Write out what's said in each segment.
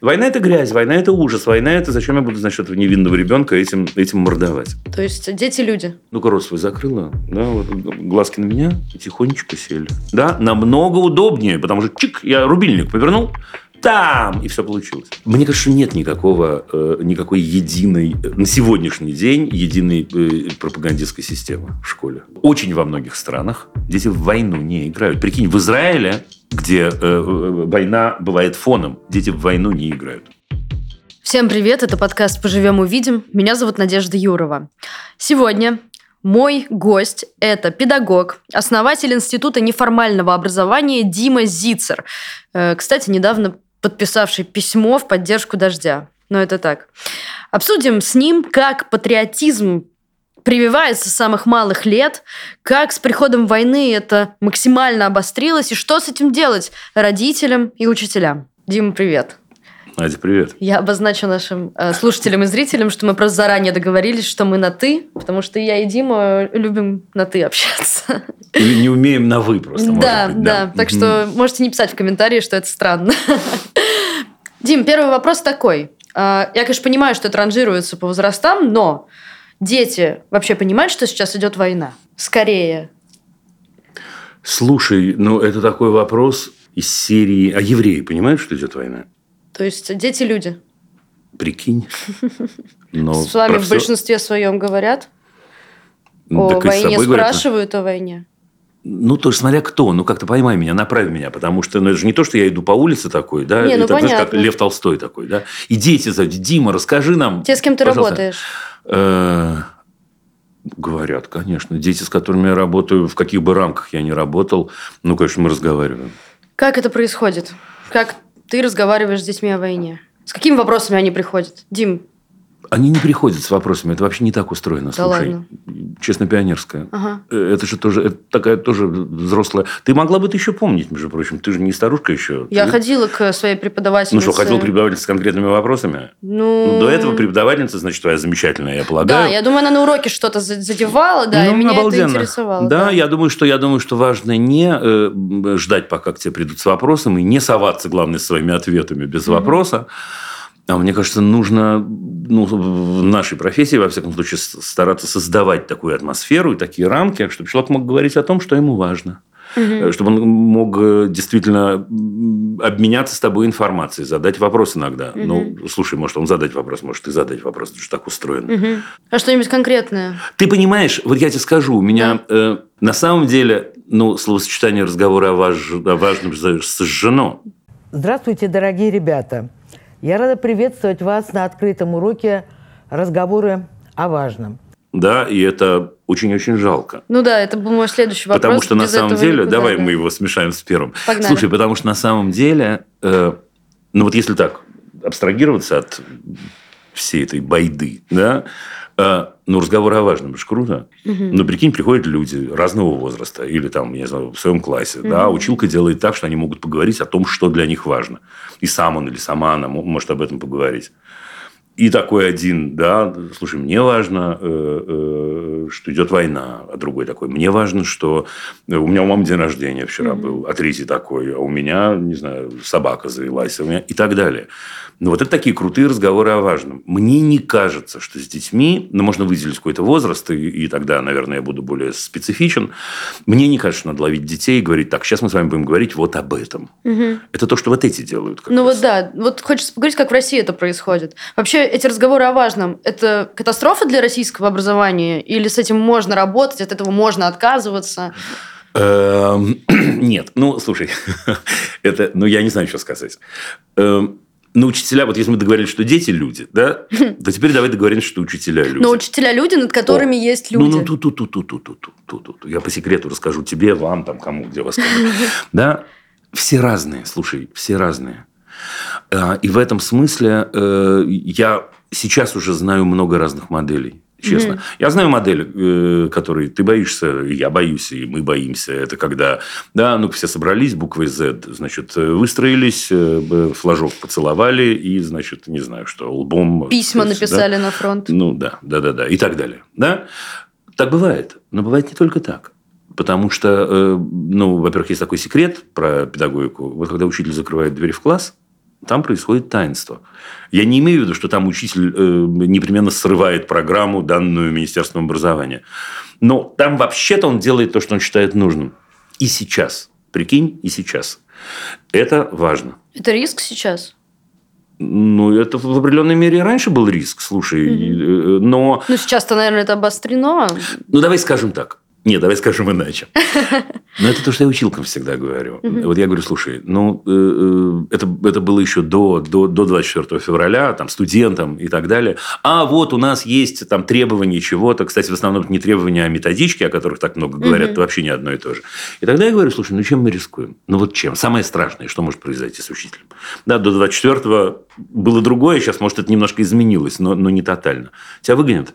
Война – это грязь, война – это ужас, война – это зачем я буду, значит, невинного ребенка этим, этим мордовать? То есть дети – люди? Ну-ка, рот свой закрыла, да, вот глазки на меня и тихонечко сели. Да, намного удобнее, потому что чик, я рубильник повернул, там, и все получилось. Мне кажется, нет никакого, э, никакой единой, на сегодняшний день, единой э, пропагандистской системы в школе. Очень во многих странах дети в войну не играют. Прикинь, в Израиле, где э, война бывает фоном, дети в войну не играют. Всем привет, это подкаст «Поживем увидим». Меня зовут Надежда Юрова. Сегодня мой гость – это педагог, основатель Института неформального образования Дима Зицер. Кстати, недавно подписавший письмо в поддержку дождя. Но это так. Обсудим с ним, как патриотизм прививается с самых малых лет, как с приходом войны это максимально обострилось, и что с этим делать родителям и учителям. Дима, привет. Надя, привет. Я обозначу нашим э, слушателям и зрителям, что мы просто заранее договорились, что мы на «ты», потому что я и Дима любим на «ты» общаться. Или не умеем на «вы» просто, Да, быть, да. Так что можете не писать в комментарии, что это странно. Дим, первый вопрос такой. А, я, конечно, понимаю, что это ранжируется по возрастам, но дети вообще понимают, что сейчас идет война? Скорее. Слушай, ну это такой вопрос из серии... А евреи понимают, что идет война? То есть дети люди? Прикинь. Но С вами в все... большинстве своем говорят? О так войне спрашивают говорят. о войне? Ну, тоже смотря кто. Ну, как-то поймай меня, направь меня. Потому что ну, это же не то, что я иду по улице такой, да? Не, ну, это, понятно. Знаешь, как Лев Толстой такой, да? И дети зовут. Дима, расскажи нам. Те, с кем ты пожалуйста. работаешь? Э, говорят, конечно. Дети, с которыми я работаю, в каких бы рамках я ни работал, ну, конечно, мы разговариваем. Как это происходит? Как ты разговариваешь с детьми о войне? С какими вопросами они приходят? Дим, они не приходят с вопросами. Это вообще не так устроено. Да Слушай, ладно. честно, пионерская. Ага. Э, это же тоже это такая тоже взрослая. Ты могла бы это еще помнить, между прочим. Ты же не старушка еще. Я Ты... ходила к своей преподавательнице. Ну что, ходила преподавательница с конкретными вопросами? Ну... ну... До этого преподавательница, значит, твоя замечательная, я полагаю. Да, я думаю, она на уроке что-то задевала, да, ну, и меня обалденно. это интересовало. Да, да, я думаю, что я думаю, что важно не э, ждать, пока к тебе придут с вопросом, и не соваться, главное, своими ответами без mm-hmm. вопроса. А мне кажется, нужно ну, в нашей профессии, во всяком случае, стараться создавать такую атмосферу и такие рамки, чтобы человек мог говорить о том, что ему важно. Угу. Чтобы он мог э, действительно обменяться с тобой информацией, задать вопрос иногда. Угу. Ну, слушай, может, он задать вопрос, может, ты задать вопрос, это же так устроено. Угу. А что-нибудь конкретное? Ты понимаешь, вот я тебе скажу, у меня да. э, на самом деле, ну, словосочетание разговора о, важ, о важном сожжено. Здравствуйте, дорогие ребята. Я рада приветствовать вас на открытом уроке «Разговоры о важном». Да, и это очень-очень жалко. Ну да, это был мой следующий вопрос. Потому что на самом деле, давай да. мы его смешаем с первым. Погнали. Слушай, потому что на самом деле, э, ну вот если так абстрагироваться от всей этой байды, да, а, ну, разговор о важном, это же круто. Угу. Ну, прикинь, приходят люди разного возраста, или там, не знаю, в своем классе, угу. да, училка делает так, что они могут поговорить о том, что для них важно. И сам он или сама она может об этом поговорить. И такой один, да, слушай, мне важно, э, э, что идет война, а другой такой, мне важно, что у меня у мамы день рождения вчера mm-hmm. был, а третий такой, а у меня, не знаю, собака завелась, а у меня и так далее. Ну, вот это такие крутые разговоры о важном. Мне не кажется, что с детьми, ну, можно выделить какой-то возраст, и, и тогда, наверное, я буду более специфичен. Мне не кажется, что надо ловить детей и говорить, так, сейчас мы с вами будем говорить вот об этом. Угу. Это то, что вот эти делают. ну, раз. вот да. Вот хочется поговорить, как в России это происходит. Вообще, эти разговоры о важном, это катастрофа для российского образования? Или с этим можно работать, от этого можно отказываться? Эм, нет, ну, слушай, это, ну, я не знаю, что сказать. Эм, на учителя, вот если мы договорились, что дети люди, да, то теперь давай договоримся, что учителя люди. Но учителя люди, над которыми О, есть люди. Ну, ну, тут, тут, тут, тут, тут, тут, тут, тут. Я по секрету расскажу тебе, вам, там, кому, где вас. Да, все разные, слушай, все разные. А, и в этом смысле э, я сейчас уже знаю много разных моделей честно. Mm-hmm. Я знаю модель, э, которой ты боишься, я боюсь, и мы боимся. Это когда, да, ну все собрались буквой Z, значит, выстроились, э, флажок поцеловали и, значит, не знаю, что лбом. Письма есть, написали да? на фронт. Ну да, да, да, да, и так далее, да. Так бывает, но бывает не только так. Потому что, ну, во-первых, есть такой секрет про педагогику. Вот когда учитель закрывает дверь в класс, там происходит таинство. Я не имею в виду, что там учитель э, непременно срывает программу, данную Министерством образования. Но там вообще-то он делает то, что он считает нужным. И сейчас. Прикинь, и сейчас. Это важно. Это риск сейчас? Ну, это в определенной мере раньше был риск, слушай, угу. но... Ну, сейчас-то, наверное, это обострено. Ну, давай скажем так. Нет, давай скажем иначе. Но это то, что я училкам всегда говорю. Вот я говорю, слушай, ну, э, э, это, это было еще до, до, до 24 февраля, там, студентам и так далее. А вот у нас есть там требования чего-то. Кстати, в основном это не требования, а методички, о которых так много говорят. Это вообще не одно и то же. И тогда я говорю, слушай, ну, чем мы рискуем? Ну, вот чем? Самое страшное, что может произойти с учителем. Да, до 24 было другое, сейчас, может, это немножко изменилось, но, но не тотально. Тебя выгонят.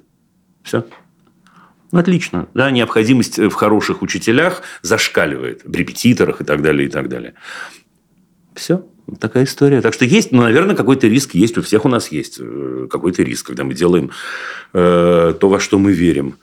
Все. Отлично. Да, необходимость в хороших учителях зашкаливает, в репетиторах и так далее, и так далее. Все. Такая история. Так что есть, ну, наверное, какой-то риск есть. У всех у нас есть э, какой-то риск, когда мы делаем э, то, во что мы верим.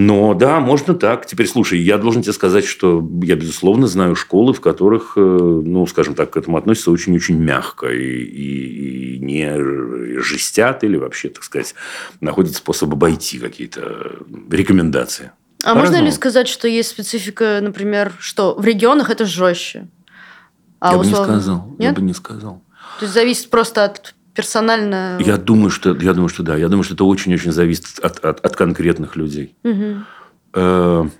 Но да, можно так. Теперь, слушай, я должен тебе сказать, что я, безусловно, знаю школы, в которых, э, ну, скажем так, к этому относятся очень-очень мягко и, и, и не жестят или вообще, так сказать, находят способ обойти какие-то рекомендации. А По-разному. можно ли сказать, что есть специфика, например, что в регионах это жестче? А я условно... бы не сказал. Нет? Я бы не сказал. То есть зависит просто от персонально... Я думаю, что, я думаю, что да. Я думаю, что это очень-очень зависит от, от, от конкретных людей. Угу.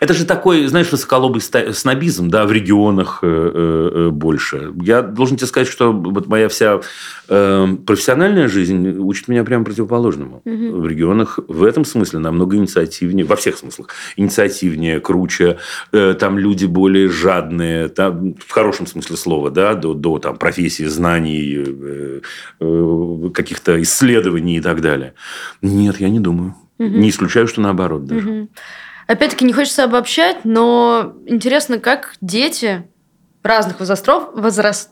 Это же такой, знаешь, высоколобый снобизм, да, в регионах э, э, э, больше. Я должен тебе сказать, что вот моя вся профессиональная жизнь учит меня прямо противоположному. Угу. В регионах в этом смысле намного инициативнее, во всех смыслах, инициативнее, круче. Там люди более жадные, там, в хорошем смысле слова, да, до, до там, профессии, знаний, каких-то исследований и так далее. Нет, я не думаю. Угу. Не исключаю, что наоборот даже. Угу. Опять-таки, не хочется обобщать, но интересно, как дети разных возрастов, возраст,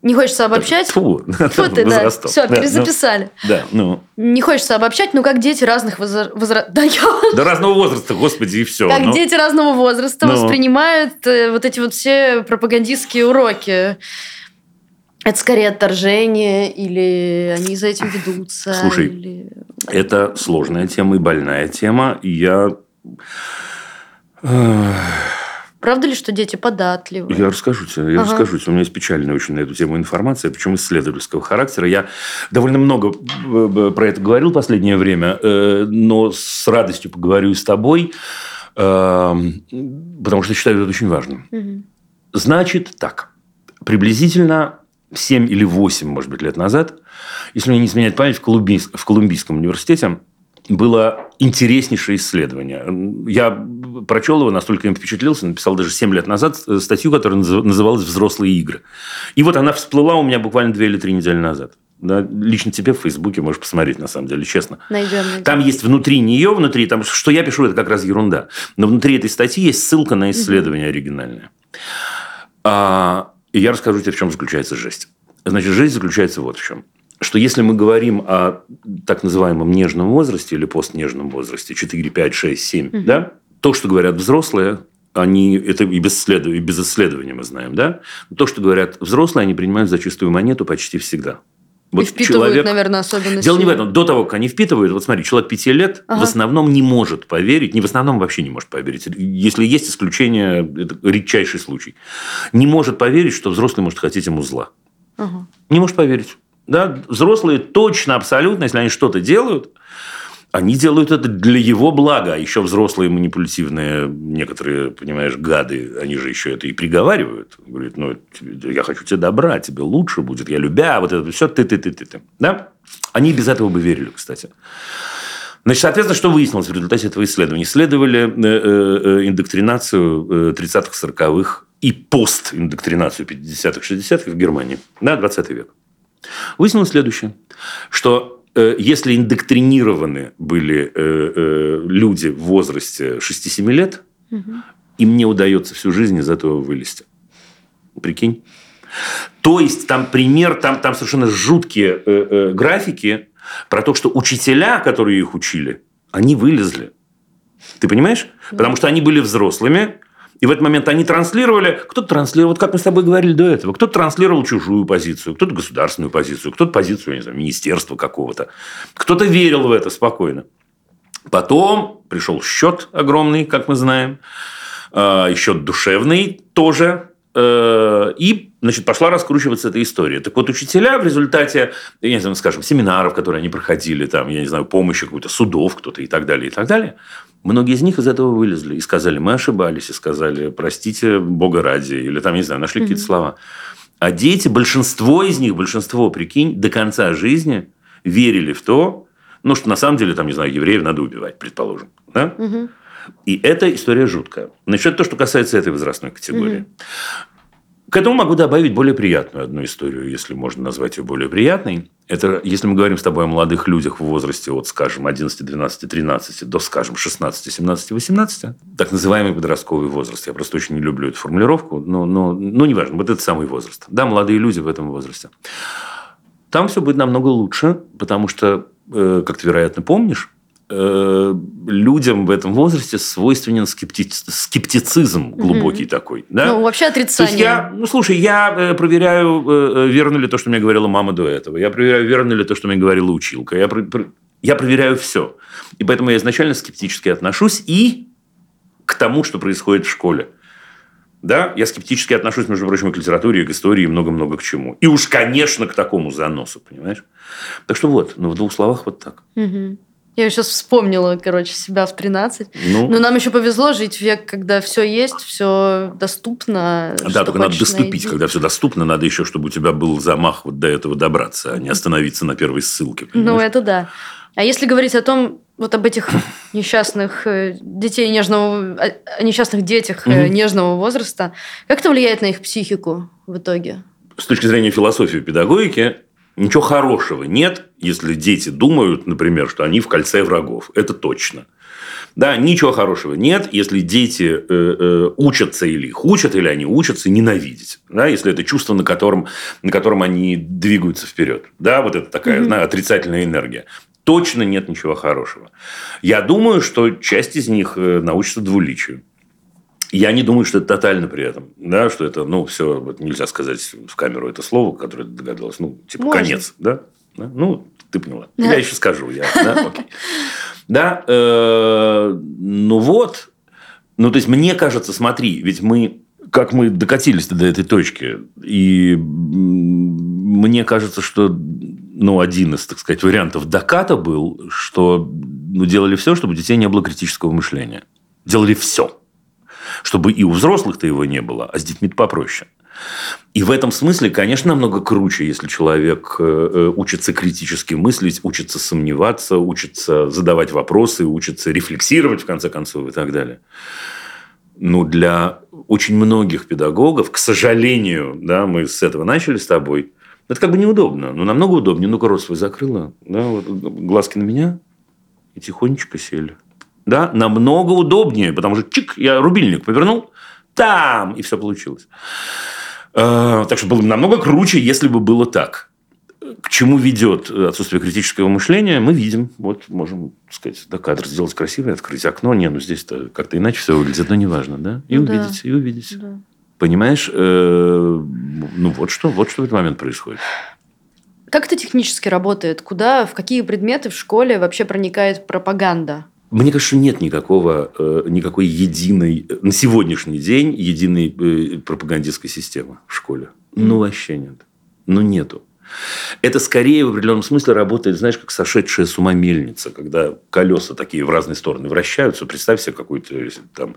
не хочется обобщать. Фу, Фу ты, да. Все, да, перезаписали. Ну, да, ну. Не хочется обобщать, но как дети разных возра... возра... да, я... До разного возраста, господи, и все. Как ну. дети разного возраста ну. воспринимают э, вот эти вот все пропагандистские уроки. Это скорее отторжение, или они за этим ведутся? Слушай, или... это сложная тема и больная тема. И я... Правда ли, что дети податливы? Я расскажу тебе. Я ага. расскажу тебе. У меня есть печальная очень на эту тему информация, причем исследовательского характера. Я довольно много э, про это говорил в последнее время, э, но с радостью поговорю с тобой, потому что считаю это очень важным. Угу. Значит так. Приблизительно 7 или 8, может быть, лет назад, если мне не изменяет память, в, Колумбийск, в Колумбийском университете было интереснейшее исследование. Я прочел его, настолько им впечатлился, написал даже 7 лет назад э, статью, которая называлась «Взрослые игры». И вот она всплыла у меня буквально 2 или 3 недели назад. Да, лично тебе в Фейсбуке можешь посмотреть, на самом деле, честно. Найдем, найдем. Там есть внутри нее, внутри, там, что я пишу, это как раз ерунда. Но внутри этой статьи есть ссылка на исследование угу. оригинальное. А, и я расскажу тебе, в чем заключается жесть. Значит, жесть заключается вот в чем. Что если мы говорим о так называемом нежном возрасте или постнежном возрасте, 4, 5, 6, 7, угу. да, то, что говорят взрослые, они, это и без, исследов, и без исследования мы знаем, да? То, что говорят взрослые, они принимают за чистую монету почти всегда. Вот и впитывают, человек... наверное, особенности. Дело не в этом. До того, как они впитывают, вот смотри, человек пяти лет ага. в основном не может поверить, не в основном вообще не может поверить. Если есть исключение, это редчайший случай. Не может поверить, что взрослый может хотеть ему зла. Ага. Не может поверить. Да? Взрослые точно, абсолютно, если они что-то делают, они делают это для его блага. А еще взрослые манипулятивные некоторые, понимаешь, гады, они же еще это и приговаривают. Говорят, ну, я хочу тебе добра, тебе лучше будет, я любя, вот это все, ты, ты, ты, ты, ты. Да? Они без этого бы верили, кстати. Значит, соответственно, что выяснилось в результате этого исследования? Исследовали э, э, э, индоктринацию 30-х, 40-х и постиндоктринацию 50-х, 60-х в Германии. Да, 20 век. Выяснилось следующее, что если индоктринированы были э, э, люди в возрасте 6-7 лет, угу. им не удается всю жизнь из этого вылезти. Прикинь? То есть, там пример, там, там совершенно жуткие э, э, графики про то, что учителя, которые их учили, они вылезли. Ты понимаешь? Потому что они были взрослыми, И в этот момент они транслировали, кто-то транслировал, вот как мы с тобой говорили до этого, кто-то транслировал чужую позицию, кто-то государственную позицию, кто-то позицию, не знаю, министерства какого-то. Кто-то верил в это спокойно. Потом пришел счет огромный, как мы знаем, а, счет душевный тоже, э, и значит, пошла раскручиваться эта история. Так вот, учителя в результате, я не знаю, скажем, семинаров, которые они проходили, там, я не знаю, помощи какой-то судов кто-то и так далее, и так далее, многие из них из этого вылезли и сказали, мы ошибались, и сказали, простите, Бога ради, или там, не знаю, нашли mm-hmm. какие-то слова. А дети, большинство из них, большинство, прикинь, до конца жизни верили в то, ну, что на самом деле, там, не знаю, евреев надо убивать, предположим. Да? Угу. И эта история жуткая. Значит, то, что касается этой возрастной категории. Угу. К этому могу добавить более приятную одну историю, если можно назвать ее более приятной. Это если мы говорим с тобой о молодых людях в возрасте от, скажем, 11, 12, 13 до, скажем, 16, 17, 18, так называемый подростковый возраст. Я просто очень не люблю эту формулировку, но, но, но неважно, вот это самый возраст. Да, молодые люди в этом возрасте. Там все будет намного лучше, потому что, э, как ты, вероятно, помнишь, людям в этом возрасте свойственен скептицизм глубокий угу. такой. Да? Ну, вообще отрицание. То есть я, ну, слушай, я э, проверяю, э, верно ли то, что мне говорила мама до этого. Я проверяю, верно ли то, что мне говорила училка. Я, я проверяю все. И поэтому я изначально скептически отношусь и к тому, что происходит в школе. Да, я скептически отношусь, между прочим, к литературе, к истории и много-много к чему. И уж, конечно, к такому заносу, понимаешь? Так что вот, ну, в двух словах вот так. Угу. Я сейчас вспомнила, короче, себя в 13. Ну, Но нам еще повезло жить в век, когда все есть, все доступно. Да, только надо доступить. Найди. Когда все доступно, надо еще, чтобы у тебя был замах вот до этого добраться, а не остановиться на первой ссылке. Ну, понимаешь? Ну, это да. А если говорить о том, вот об этих несчастных э, детей нежного, о несчастных детях угу. нежного возраста, как это влияет на их психику в итоге? С точки зрения философии педагогики, Ничего хорошего нет, если дети думают, например, что они в кольце врагов. Это точно. Да, ничего хорошего нет, если дети э, э, учатся или их учат, или они учатся ненавидеть. Да, если это чувство, на котором, на котором они двигаются вперед. Да, вот это такая mm-hmm. отрицательная энергия. Точно нет ничего хорошего. Я думаю, что часть из них э, научится двуличию. Я не думаю, что это тотально при этом. Да, что это, ну, все, вот нельзя сказать в камеру это слово, которое ты догадалась. Ну, типа, Можно. конец. Да? да? Ну, ты поняла. Да. Я еще скажу. Я, да, окей. Да, э, ну вот. Ну, то есть, мне кажется, смотри, ведь мы как мы докатились до этой точки. И мне кажется, что ну, один из, так сказать, вариантов доката был, что ну, делали все, чтобы у детей не было критического мышления. Делали все чтобы и у взрослых-то его не было, а с детьми попроще. И в этом смысле, конечно, намного круче, если человек э, э, учится критически мыслить, учится сомневаться, учится задавать вопросы, учится рефлексировать, в конце концов, и так далее. Ну, для очень многих педагогов, к сожалению, да, мы с этого начали с тобой, это как бы неудобно. Но намного удобнее. Ну-ка, рот свой закрыла, да, вот, глазки на меня и тихонечко сели да, намного удобнее, потому что чик, я рубильник повернул, там, и все получилось. Э, так что было бы намного круче, если бы было так. К чему ведет отсутствие критического мышления, мы видим. Вот можем, так сказать, да, кадр сделать красивый, открыть окно. Не, ну здесь-то как-то иначе все выглядит, но неважно, да? И ну, увидеть, да. и увидеть. Да. Понимаешь? Э, ну, вот что, вот что в этот момент происходит. Как это технически работает? Куда, в какие предметы в школе вообще проникает пропаганда? Мне кажется, нет никакого, э, никакой единой, на сегодняшний день, единой э, пропагандистской системы в школе. Ну, вообще нет. Ну, нету. Это скорее в определенном смысле работает, знаешь, как сошедшая с ума мельница, когда колеса такие в разные стороны вращаются. Представь себе какой-то там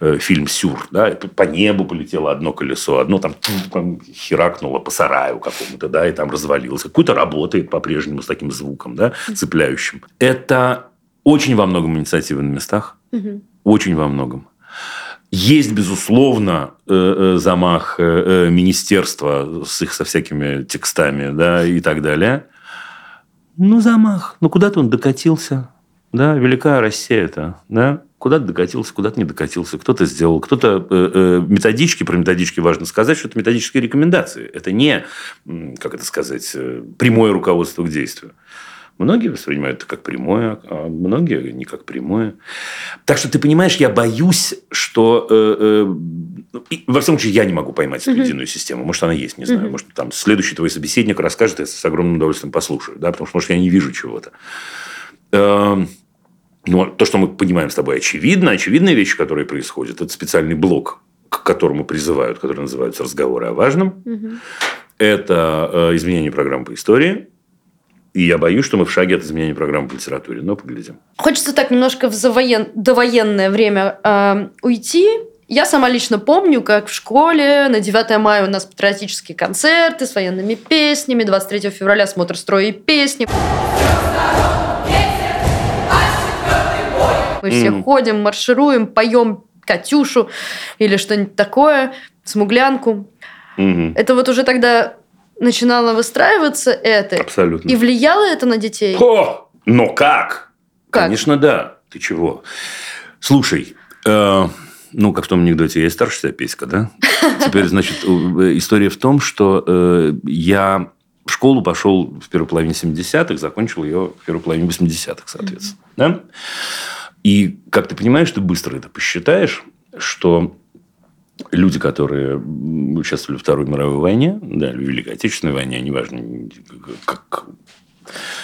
э, фильм «Сюр». Да? По небу полетело одно колесо, одно там, там херакнуло по сараю какому-то, да, и там развалилось. Какой-то работает по-прежнему с таким звуком, да, цепляющим. Это очень во многом инициативы на местах. Угу. Очень во многом. Есть, безусловно, э, э, замах э, министерства с их со всякими текстами да, и так далее. Ну, замах. Ну, куда-то он докатился. Да, велика Россия-то. Да? Куда-то докатился, куда-то не докатился. Кто-то сделал. Кто-то... методички, про методички важно сказать, что это методические рекомендации. Это не, как это сказать, прямое руководство к действию. Многие воспринимают это как прямое, а многие не как прямое. Так что ты понимаешь, я боюсь, что э, э, во всяком случае я не могу поймать эту единую систему. Может, она есть, не знаю. Может, там следующий твой собеседник расскажет, я с огромным удовольствием послушаю, да, потому что, может, я не вижу чего-то. Э, но то, что мы понимаем с тобой, очевидно, очевидные вещи, которые происходят, это специальный блок, к которому призывают, который называется «Разговоры о важном». Угу. Это э, изменение программы по истории, и я боюсь, что мы в шаге от изменения программы по литературе. Но поглядим. Хочется так немножко в завоен... довоенное время э, уйти. Я сама лично помню, как в школе на 9 мая у нас патриотические концерты с военными песнями, 23 февраля смотр строя и песни. Мы все mm. ходим, маршируем, поем Катюшу или что-нибудь такое, смуглянку. Mm-hmm. Это вот уже тогда начинало выстраиваться это. Абсолютно. И влияло это на детей? О, но как? как? Конечно, да. Ты чего? Слушай, э, ну, как в том анекдоте, я и старше тебя песька, да? Теперь, значит, история в том, что э, я в школу пошел в первой половине 70-х, закончил ее в первой половине 80-х, соответственно. Mm-hmm. Да? И, как ты понимаешь, ты быстро это посчитаешь, что люди, которые участвовали в Второй мировой войне, да, в Великой Отечественной войне, неважно, как...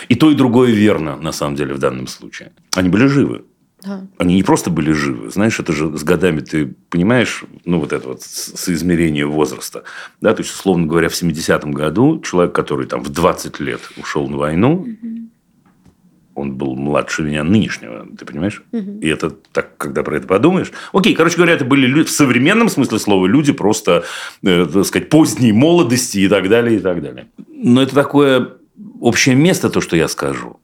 И то, и другое верно, на самом деле, в данном случае. Они были живы. Да. Они не просто были живы. Знаешь, это же с годами ты понимаешь, ну, вот это вот соизмерение возраста. Да, то есть, условно говоря, в 70-м году человек, который там в 20 лет ушел на войну, угу он был младше меня нынешнего, ты понимаешь? Угу. И это так, когда про это подумаешь. Окей, короче говоря, это были люди, в современном смысле слова люди просто, э, так сказать, поздней молодости и так далее, и так далее. Но это такое общее место, то, что я скажу.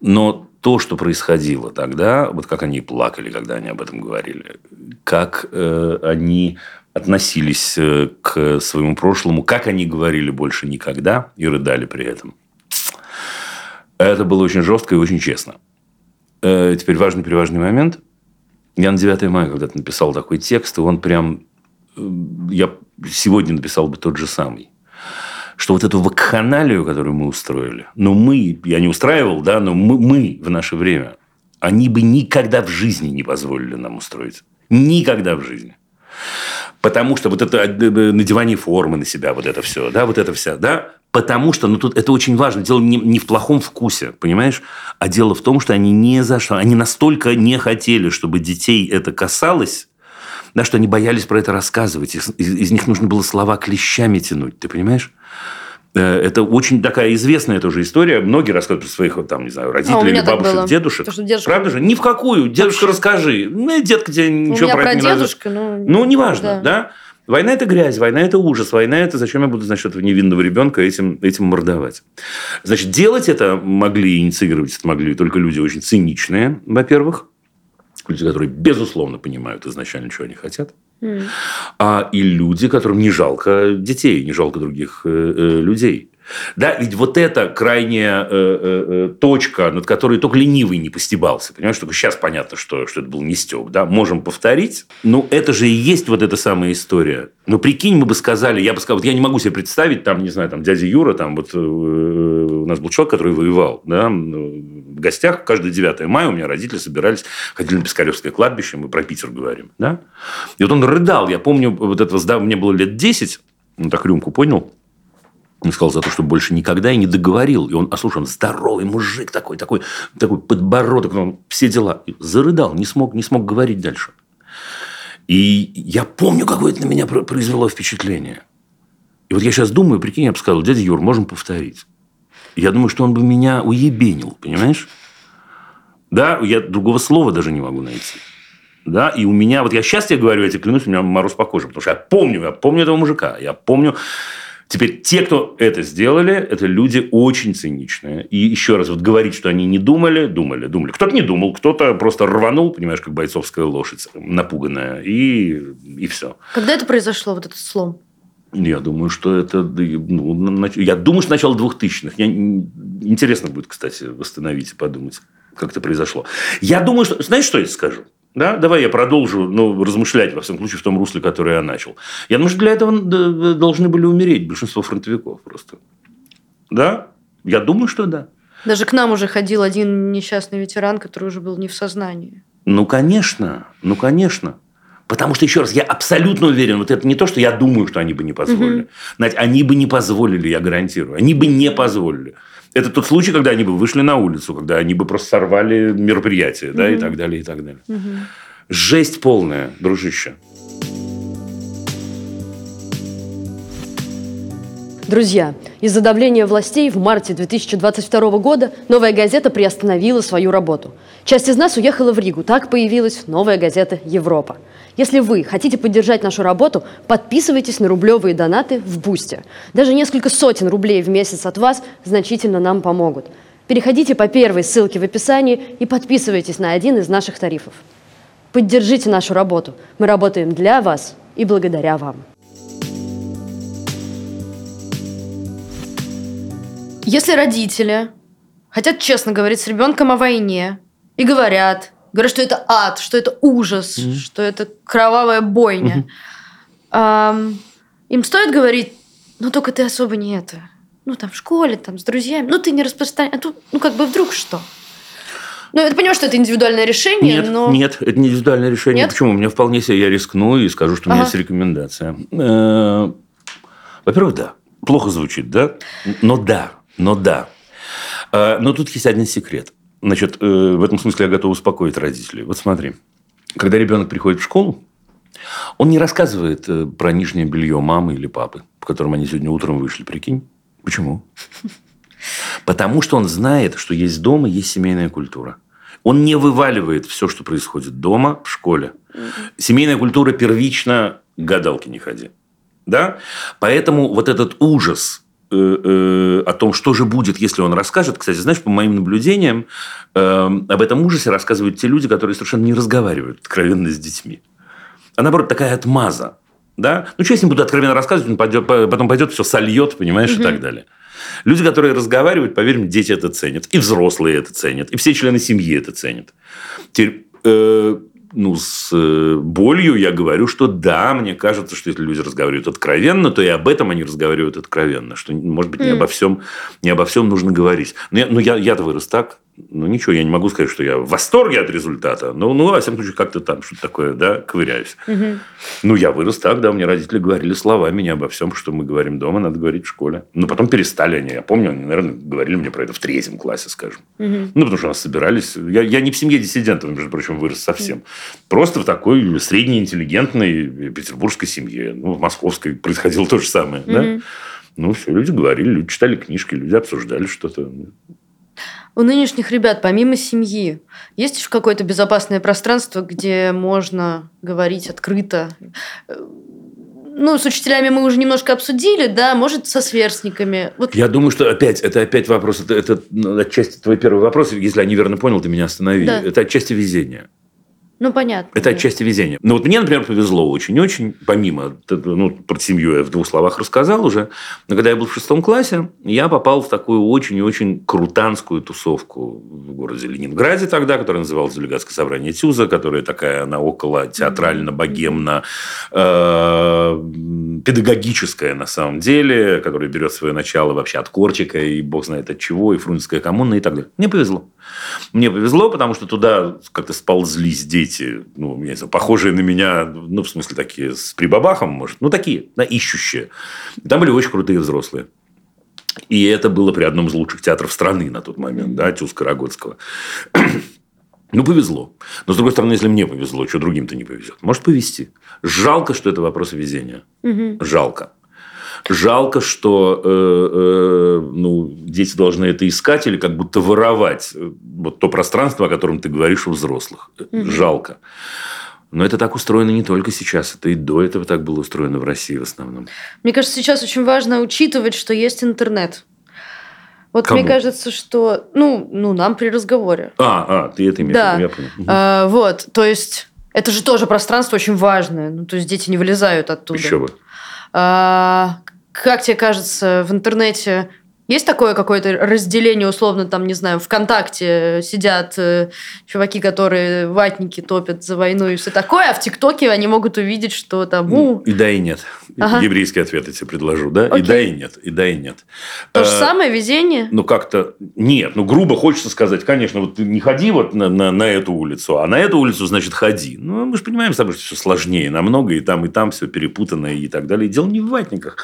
Но то, что происходило тогда, вот как они плакали, когда они об этом говорили, как э, они относились э, к своему прошлому, как они говорили больше никогда и рыдали при этом – это было очень жестко и очень честно. Э, теперь важный-переважный момент. Я на 9 мая когда-то написал такой текст, и он прям... Э, я сегодня написал бы тот же самый. Что вот эту вакханалию, которую мы устроили, но мы, я не устраивал, да, но мы, мы в наше время, они бы никогда в жизни не позволили нам устроить. Никогда в жизни. Потому что вот это э, надевание формы на себя, вот это все, да, вот это вся, да, Потому что, ну тут это очень важно, дело не, не в плохом вкусе, понимаешь, а дело в том, что они не за что, они настолько не хотели, чтобы детей это касалось, да, что они боялись про это рассказывать, из, из, из них нужно было слова клещами тянуть, ты понимаешь? Э, это очень такая известная тоже история. Многие рассказывают про своих, там, не знаю, родителей а или бабушек, было. дедушек. То, дедушка... Правда же? Ни в какую. Дедушка, Вообще. расскажи. Ну, детка тебе ничего про, про это не дедушка, ну... ну, неважно, да. да? Война – это грязь, война – это ужас, война – это зачем я буду, значит, этого невинного ребенка этим, этим мордовать. Значит, делать это могли, инициировать это могли только люди очень циничные, во-первых, люди, которые, безусловно, понимают изначально, чего они хотят, mm. а и люди, которым не жалко детей, не жалко других э, э, людей. Да, ведь вот эта крайняя э, э, э, точка, над которой только ленивый не постебался. Понимаешь, только сейчас понятно, что, что это был не стёб. Да? Можем повторить. Но это же и есть вот эта самая история. Но прикинь, мы бы сказали, я бы сказал, вот я не могу себе представить, там, не знаю, там, дядя Юра, там, вот э, у нас был человек, который воевал, да, в гостях каждое 9 мая у меня родители собирались, ходили на Пискаревское кладбище, мы про Питер говорим, да. И вот он рыдал, я помню, вот этого, мне было лет 10, он так рюмку понял, он сказал за то, что больше никогда и не договорил. И он, а слушай, он здоровый мужик такой, такой, такой подбородок, он все дела. И зарыдал, не смог, не смог говорить дальше. И я помню, какое это на меня произвело впечатление. И вот я сейчас думаю, прикинь, я бы сказал, дядя Юр, можем повторить. Я думаю, что он бы меня уебенил, понимаешь? Да, я другого слова даже не могу найти. Да, и у меня, вот я сейчас тебе говорю, я тебе клянусь, у меня мороз по коже, потому что я помню, я помню этого мужика, я помню Теперь те, кто это сделали, это люди очень циничные. И еще раз, вот говорить, что они не думали, думали, думали. Кто-то не думал, кто-то просто рванул, понимаешь, как бойцовская лошадь, напуганная, и, и все. Когда это произошло, вот этот слом? Я думаю, что это... Ну, я думаю, что начало 2000-х. Я... Интересно будет, кстати, восстановить и подумать, как это произошло. Я думаю, что... Знаешь, что я скажу? Да? Давай я продолжу ну, размышлять, во всяком случае, в том русле, которое я начал. Я думаю, что для этого должны были умереть большинство фронтовиков просто. Да? Я думаю, что да. Даже к нам уже ходил один несчастный ветеран, который уже был не в сознании. Ну, конечно, ну, конечно. Потому что, еще раз, я абсолютно уверен, вот это не то, что я думаю, что они бы не позволили. Угу. Знаете, они бы не позволили, я гарантирую. Они бы не позволили. Это тот случай, когда они бы вышли на улицу, когда они бы просто сорвали мероприятие, да, и так далее, и так далее. Жесть полная, дружище. Друзья, из-за давления властей в марте 2022 года «Новая газета» приостановила свою работу. Часть из нас уехала в Ригу. Так появилась «Новая газета Европа». Если вы хотите поддержать нашу работу, подписывайтесь на рублевые донаты в Бусте. Даже несколько сотен рублей в месяц от вас значительно нам помогут. Переходите по первой ссылке в описании и подписывайтесь на один из наших тарифов. Поддержите нашу работу. Мы работаем для вас и благодаря вам. Если родители хотят честно говорить с ребенком о войне и говорят, говорят, что это ад, что это ужас, mm-hmm. что это кровавая бойня, mm-hmm. эм, им стоит говорить, ну только ты особо не это, ну там в школе, там с друзьями, ну ты не распространяй, а тут, ну как бы вдруг что? Ну, я понимаю, что это индивидуальное решение, нет, но... Нет, это не индивидуальное решение. Нет? Почему? Мне вполне себе я рискну и скажу, что у меня ага. есть рекомендация. Э, во-первых, да. Плохо звучит, да? Но да. Но да. А, но тут есть один секрет. Значит, э, в этом смысле я готов успокоить родителей. Вот смотри. Когда ребенок приходит в школу, он не рассказывает э, про нижнее белье мамы или папы, в котором они сегодня утром вышли. Прикинь? Почему? Потому что он знает, что есть дома, есть семейная культура. Он не вываливает все, что происходит дома, в школе. Семейная культура первично гадалки не ходи. Да? Поэтому вот этот ужас о том, что же будет, если он расскажет. Кстати, знаешь, по моим наблюдениям, э, об этом ужасе рассказывают те люди, которые совершенно не разговаривают откровенно с детьми. А наоборот, такая отмаза. Да? Ну, что я с ним буду откровенно рассказывать, он пойдет, потом пойдет, все сольет, понимаешь, угу. и так далее. Люди, которые разговаривают, поверь мне, дети это ценят. И взрослые это ценят. И все члены семьи это ценят. Теперь, э, ну, с э, болью я говорю, что да, мне кажется, что если люди разговаривают откровенно, то и об этом они разговаривают откровенно, что, может быть, не обо всем, не обо всем нужно говорить. Но я, ну, я, я-то вырос так, ну, ничего, я не могу сказать, что я в восторге от результата. Но, ну, во всяком случае, как-то там что-то такое, да, ковыряюсь. Угу. Ну, я вырос так, да, мне родители говорили словами не обо всем, что мы говорим дома, надо говорить в школе. Но потом перестали они. Я помню, они, наверное, говорили мне про это в третьем классе, скажем. Угу. Ну, потому что нас собирались. Я, я не в семье диссидентов, между прочим, вырос совсем. Угу. Просто в такой средней интеллигентной петербургской семье. Ну, в московской происходило то же самое, угу. да. Ну, все, люди говорили, люди читали книжки, люди обсуждали что-то. У нынешних ребят, помимо семьи, есть еще какое-то безопасное пространство, где можно говорить открыто? Ну, с учителями мы уже немножко обсудили, да, может, со сверстниками. Вот. Я думаю, что опять, это опять вопрос, это, это отчасти твой первый вопрос, если я неверно понял, ты меня останови. Да. Это отчасти везения. Ну, понятно. Это да. отчасти везения. Ну, вот мне, например, повезло очень-очень, помимо, ну, про семью я в двух словах рассказал уже, но когда я был в шестом классе, я попал в такую очень и очень крутанскую тусовку в городе Ленинграде тогда, которая называлась Делегатское собрание Тюза, которая такая, она около театрально-богемно, э, педагогическая на самом деле, которая берет свое начало вообще от Корчика и бог знает от чего, и Фрунзенская коммуна и так далее. Мне повезло. Мне повезло, потому что туда как-то сползлись дети, ну, не знаю, похожие на меня, ну, в смысле, такие с прибабахом, может, ну, такие, да, ищущие. И там были очень крутые взрослые. И это было при одном из лучших театров страны на тот момент, да, Тюз Карагодского. Ну, повезло. Но, с другой стороны, если мне повезло, что другим-то не повезет? Может повезти. Жалко, что это вопрос везения. Угу. Жалко. Жалко, что э, э, ну, дети должны это искать или как будто воровать э, вот то пространство, о котором ты говоришь у взрослых. Угу. Жалко. Но это так устроено не только сейчас, это и до этого так было устроено в России в основном. Мне кажется, сейчас очень важно учитывать, что есть интернет. Вот Кому? мне кажется, что, ну, ну, нам при разговоре. А, а, ты это имеешь да. в виду, я понял. А, вот, то есть, это же тоже пространство очень важное. Ну, то есть, дети не вылезают оттуда. Еще бы. А, как тебе кажется, в интернете Есть такое какое-то разделение, условно, там, не знаю, ВКонтакте сидят э, чуваки, которые ватники топят за войну и все такое, а в ТикТоке они могут увидеть, что там... У... И да, и нет. Ага. Еврейский ответ я тебе предложу, да? Окей. И да, и нет. И да, и нет. То же Э, самое везение? Ну, как-то... Нет, ну, грубо хочется сказать, конечно, вот ты не ходи вот на, на, на эту улицу, а на эту улицу, значит, ходи. Ну, мы же понимаем с тобой, что все сложнее намного, и там, и там все перепутано, и так далее. Дело не в ватниках,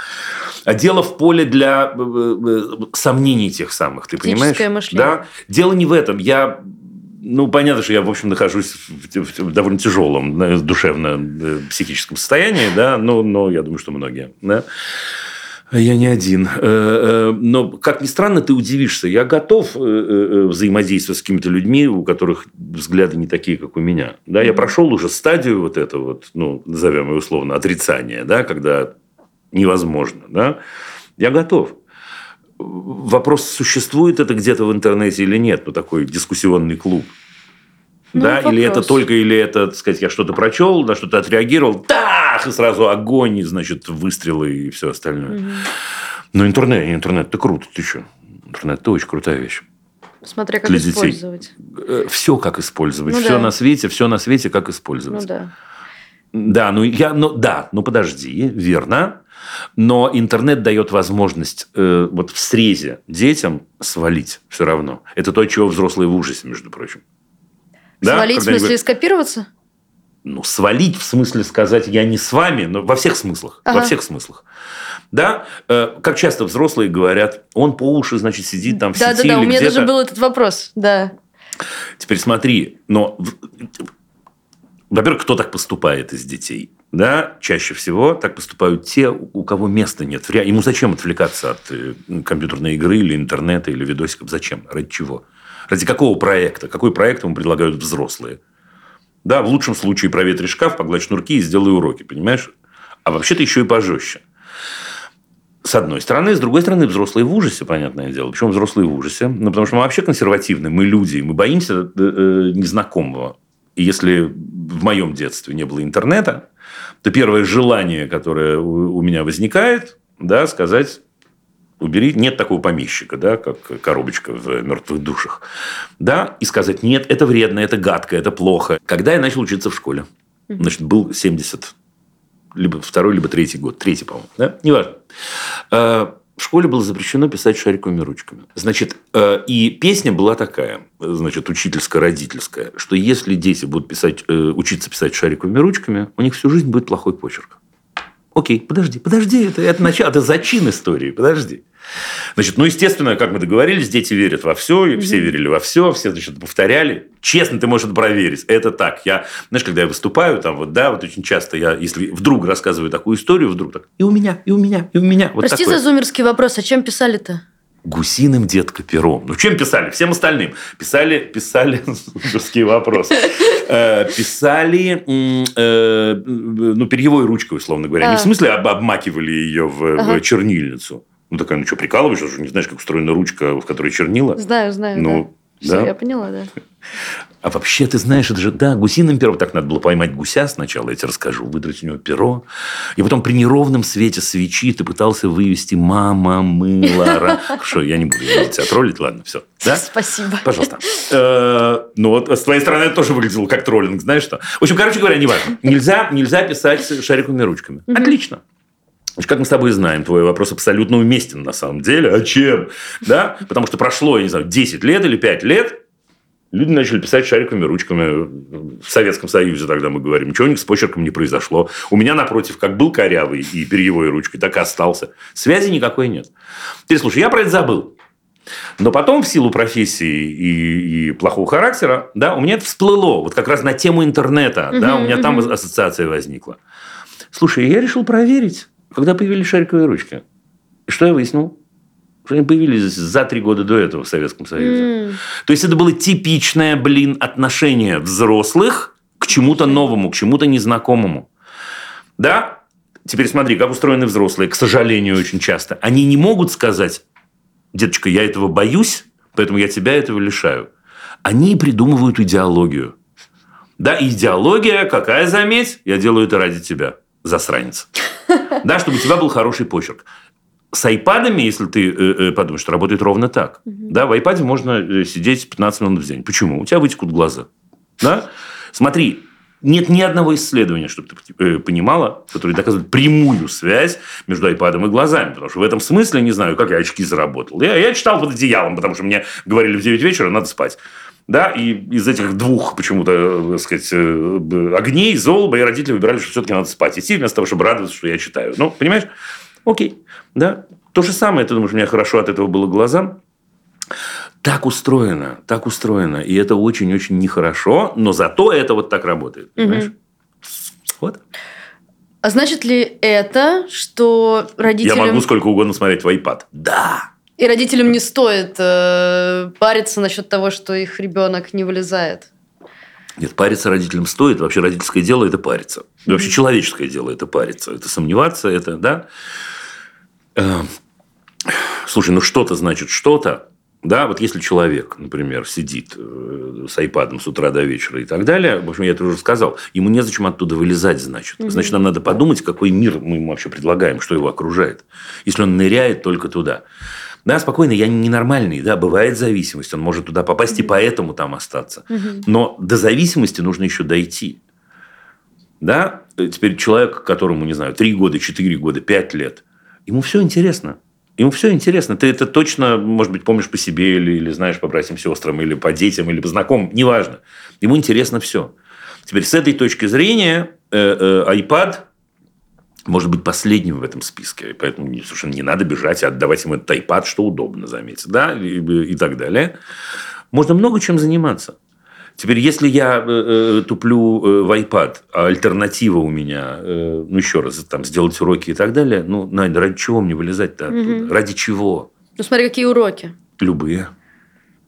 а дело в поле для э, э, сомнений тех самых, ты понимаешь? Мышление. Да? Дело не в этом. Я ну, понятно, что я, в общем, нахожусь в, довольно тяжелом э, душевно-психическом состоянии, да, но, но я думаю, что многие, да. Я не один. Э, э, Но, как ни странно, ты удивишься. Я готов э, э, взаимодействовать с какими-то людьми, у которых взгляды не такие, как у меня. Да, я прошел уже стадию вот этого, вот, ну, назовем ее условно, отрицания, да, когда невозможно. Да? Я готов. Вопрос, существует это где-то в интернете или нет, ну, такой дискуссионный клуб. Ну, да, или это вопрос. только, или это, так сказать, я что-то прочел, на что-то отреагировал, так, и сразу огонь, и, значит, выстрелы и все остальное. Мгм. Ну, интернет, интернет, это круто, ты что? Интернет, это очень крутая вещь. Смотря как для детей. использовать. Все как использовать, Ну все да. на свете, все на свете как Ну использовать. да. Да, ну я, ну да, ну подожди, верно. Но интернет дает возможность э, вот в срезе детям свалить все равно. Это то, чего взрослые в ужасе, между прочим. Да? Свалить, в Когда они смысле, говорят, скопироваться? ну, свалить в смысле сказать я не с вами, но во всех смыслах. Во Ага. всех смыслах. Да? Э, как часто взрослые говорят, он по уши, значит, сидит там в сети Да-да-да, у меня даже был этот вопрос. Да. Теперь смотри, но, в- во-первых, кто так поступает из детей? Да, чаще всего так поступают те, у кого места нет. Ему зачем отвлекаться от э, компьютерной игры или интернета или видосиков? Зачем? Ради чего? Ради какого проекта? Какой проект ему предлагают взрослые? Да, в лучшем случае проветри шкаф, погладь шнурки и сделай уроки, понимаешь? А вообще-то еще и пожестче. С одной стороны. С другой стороны, взрослые в ужасе, понятное дело. Почему взрослые в ужасе? Ну, потому что мы вообще консервативны, мы люди, мы боимся э, э, незнакомого. Если в моем детстве не было интернета, то первое желание, которое у, у меня возникает, да, сказать, убери, нет такого помещика, да, как коробочка в мертвых душах, да, и сказать, нет, это вредно, это гадко, это плохо. Когда я начал учиться в школе, значит, был 70 либо второй, либо третий год. Третий, по-моему. Да? Неважно. В школе было запрещено писать шариковыми ручками. Значит, э, и песня была такая, значит, учительско-родительская, что если дети будут писать, э, учиться писать шариковыми ручками, у них всю жизнь будет плохой почерк. Окей, подожди, подожди, это, это начало, это зачин истории, подожди. Значит, ну, естественно, как мы договорились, дети верят во все, и все верили во все, все, значит, повторяли. Честно, ты можешь это проверить. Это так. Я, знаешь, когда я выступаю, там вот, да, вот очень часто я, если вдруг рассказываю такую историю, вдруг так, и у меня, и у меня, и у меня. Вот Прости такое. за зумерский вопрос, а чем писали-то? Гусиным детка пером. Ну, чем писали? Всем остальным. Писали, писали, мужские вопросы. Э, Писали, э, ну, перьевой ручкой, условно говоря. Не А. в смысле об- обмакивали ее в, чернильницу. Ну, такая, ну что, прикалываешься, что не знаешь, как устроена ручка, в которой чернила? Знаю, знаю, Ну, да. Да. я поняла, да. А вообще, ты знаешь, это же, да, гусиным пером. Так надо было поймать гуся сначала, я тебе расскажу, выдрать у него перо. И потом при неровном свете свечи ты пытался вывести «мама мыла». ра». Хорошо, я не буду тебя троллить, ладно, все. Да? Спасибо. Пожалуйста. Э, Ну, вот с твоей стороны это тоже выглядело как троллинг, знаешь что? В общем, короче говоря, неважно. Нельзя, нельзя писать шариковыми ручками. Отлично. Как мы с тобой знаем, твой вопрос абсолютно уместен на самом деле. А чем? Да? Потому что прошло, я не знаю, 10 лет или 5 лет, люди начали писать шариковыми ручками. В Советском Союзе тогда мы говорим. Ничего у них с почерком не произошло. У меня, напротив, как был корявый и перьевой ручкой, так и остался. Связи никакой нет. Ты слушай, я про это забыл. Но потом, в силу профессии и, и плохого характера, да, у меня это всплыло. Вот как раз на тему интернета. да, у меня там ассоциация возникла. Слушай, я решил проверить, когда появились шариковые ручки. И что я выяснил? Что они появились за три года до этого в Советском Союзе. М, То есть, это было типичное, блин, отношение взрослых к чему-то новому, к чему-то незнакомому. Да? Теперь смотри, как устроены взрослые, к сожалению, очень часто. Они не могут сказать, деточка, я этого боюсь, поэтому я тебя этого лишаю. Они придумывают идеологию. Да, идеология какая, заметь? Я делаю это ради тебя, засранец. Да, чтобы у тебя был хороший почерк. с айпадами, если ты э, э, подумаешь, что работает ровно так. Да, в айпаде можно э, сидеть 15 минут в день. Почему? У тебя вытекут глаза. Да? Смотри, нет ни одного исследования, чтобы ты понимала, которое доказывает прямую связь между айпадом и глазами. Потому что в этом смысле, не знаю, как я очки заработал. Я, я читал под одеялом, потому что мне говорили в 9 вечера, надо спать. Да, и из этих двух почему-то, э, так сказать, э, огней, зол, мои родители выбирали, что все-таки надо спать. Идти вместо того, чтобы радоваться, что я читаю. Ну, понимаешь? Окей. Да. То же самое, ты думаешь, у меня хорошо от этого было глазам? Так устроено, так устроено. И это очень-очень нехорошо, но зато это вот так работает. Понимаешь? Угу. Вот. А значит ли это, что родителям... Я могу сколько угодно смотреть в iPad. Да. И родителям не стоит э, париться насчет того, что их ребенок не вылезает. Нет, париться родителям стоит. Вообще родительское дело – это париться. Mm-hmm. Вообще человеческое дело – это париться. Это сомневаться, это, да. Э, слушай, ну что-то значит что-то. Да, вот если человек, например, сидит э, с айпадом с утра до вечера и так далее, в общем, я это уже сказал, ему незачем оттуда вылезать, значит. Значит, нам надо подумать, какой мир мы ему вообще предлагаем, что его окружает, если он ныряет только туда. Да, спокойно, я ненормальный, да, бывает зависимость, он может туда попасть и поэтому там остаться. Но до зависимости нужно еще дойти. Да, теперь человек, которому, не знаю, 3 года, 4 года, 5 лет, ему все интересно. Ему все интересно. Ты это точно, может быть, помнишь по себе или, или знаешь по братьям, сестрам, или по детям, или по знакомым. Неважно. Ему интересно все. Теперь с этой точки зрения э, э, iPad может быть последним в этом списке. Поэтому совершенно не надо бежать и отдавать ему этот iPad, что удобно, заметьте. Да? И, и так далее. Можно много чем заниматься. Теперь, если я э, э, туплю э, в iPad, а альтернатива у меня, э, ну, еще раз, там, сделать уроки и так далее, ну, Надя, ради чего мне вылезать-то оттуда? Угу. Ради чего? Ну, смотри, какие уроки. Любые.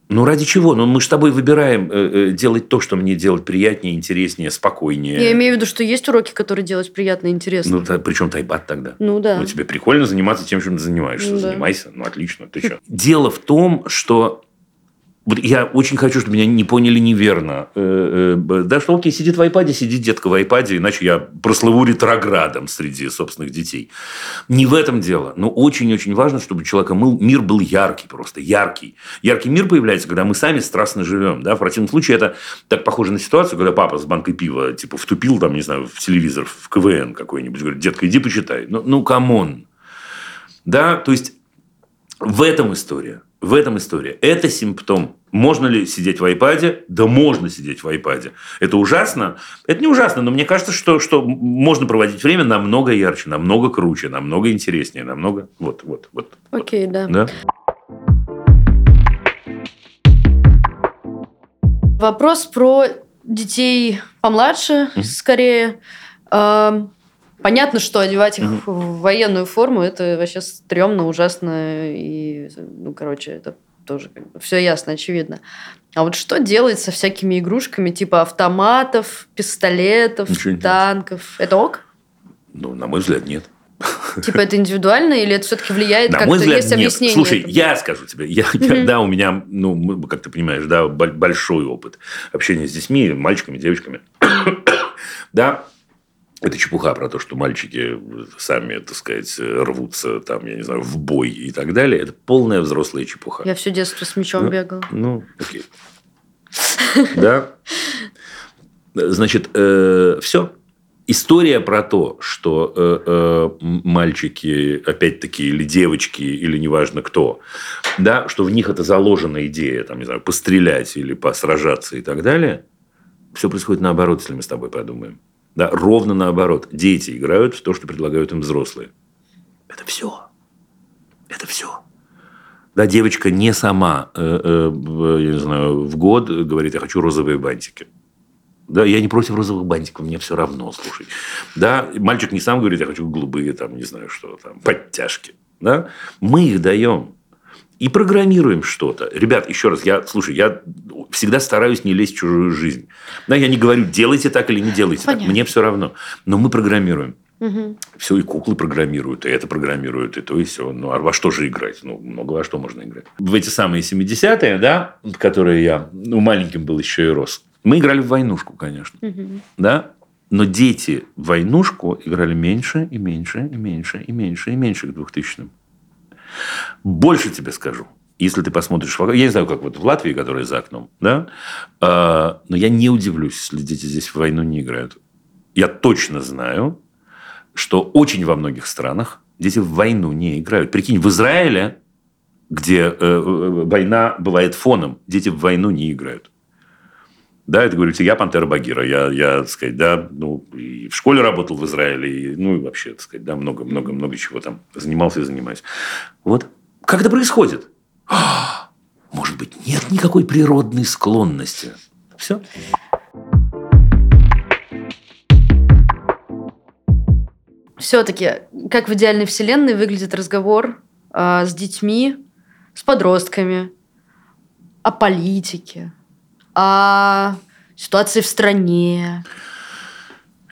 Ну, ради чего? Ну, мы с тобой выбираем э, э, делать то, что мне делать приятнее, интереснее, спокойнее. Я имею в виду, что есть уроки, которые делать приятно и интересно. Ну, да, причем тайбат тогда. Ну, да. Ну, тебе прикольно заниматься тем, чем ты занимаешься. Ну, да. Занимайся. Ну, отлично. Ты что? Дело в том, что вот я очень хочу, чтобы меня не поняли неверно. Э, э, да, что окей, сидит в айпаде, сидит детка в айпаде, иначе я прослыву ретроградом среди собственных детей. Не в этом дело. Но очень-очень важно, чтобы у человека мир был яркий просто, яркий. Яркий мир появляется, когда мы сами страстно живем. Да? В противном случае это так похоже на ситуацию, когда папа с банкой пива типа втупил там, не знаю, в телевизор, в КВН какой-нибудь, говорит, детка, иди почитай. Ну, ну come on. Да, то есть в этом история. В этом история. Это симптом. Можно ли сидеть в iPad? Да можно сидеть в iPad. Это ужасно? Это не ужасно, но мне кажется, что, что можно проводить время намного ярче, намного круче, намного интереснее, намного... Вот, вот, вот. Окей, вот. да. да. Вопрос про детей помладше, mm-hmm. скорее. Понятно, что одевать их угу. в военную форму это вообще стрёмно, ужасно и, ну, короче, это тоже как бы все ясно, очевидно. А вот что делать со всякими игрушками типа автоматов, пистолетов, Ничего танков? Это ок? Ну, на мой взгляд, нет. Типа это индивидуально или это все-таки влияет? На мой взгляд, есть нет. объяснение? Слушай, этому? я скажу тебе, я, mm-hmm. я, да, у меня, ну, как ты понимаешь, да, большой опыт общения с детьми, мальчиками, девочками. да, это чепуха про то, что мальчики сами, так сказать, рвутся там, я не знаю, в бой и так далее. Это полная взрослая чепуха. Я все детство с мечом ну, бегал. Ну, окей. Да. Значит, э, все. История про то, что э, э, мальчики, опять-таки, или девочки, или неважно кто, да, что в них это заложена идея, там, не знаю, пострелять или посражаться и так далее, все происходит наоборот, если мы с тобой подумаем. Да, ровно наоборот. Дети играют в то, что предлагают им взрослые. Это все. Это все. Да, девочка не сама, э, э, я не знаю, в год говорит, я хочу розовые бантики. Да, я не против розовых бантиков, мне все равно, слушай. Да, мальчик не сам говорит, я хочу голубые, там, не знаю, что там, подтяжки. Да? Мы их даем и программируем что-то. Ребят, еще раз, я, слушай, я всегда стараюсь не лезть в чужую жизнь. Да, я не говорю, делайте так или не делайте Понятно. так, мне все равно. Но мы программируем. Угу. Все, и куклы программируют, и это программируют, и то, и все. Ну, а во что же играть? Ну, много во что можно играть. В эти самые 70-е, да, которые я, ну, маленьким был еще и рос, мы играли в войнушку, конечно. Угу. Да? Но дети в войнушку играли меньше и меньше и меньше и меньше и меньше к 2000-м. Больше тебе скажу. Если ты посмотришь... Я не знаю, как вот в Латвии, которая за окном, да? А, но я не удивлюсь, если дети здесь в войну не играют. Я точно знаю, что очень во многих странах дети в войну не играют. Прикинь, в Израиле, где э, э война бывает фоном, дети в войну не играют. Да, это говорю я Пантера Багира. Я, я, так сказать, да, ну, и в школе работал в Израиле, и, ну, и вообще, так сказать, да, много-много-много чего там занимался и занимаюсь. Вот. Как это происходит? Может быть, нет никакой природной склонности. Все. Все-таки, как в идеальной вселенной выглядит разговор э, с детьми, с подростками, о политике, о ситуации в стране.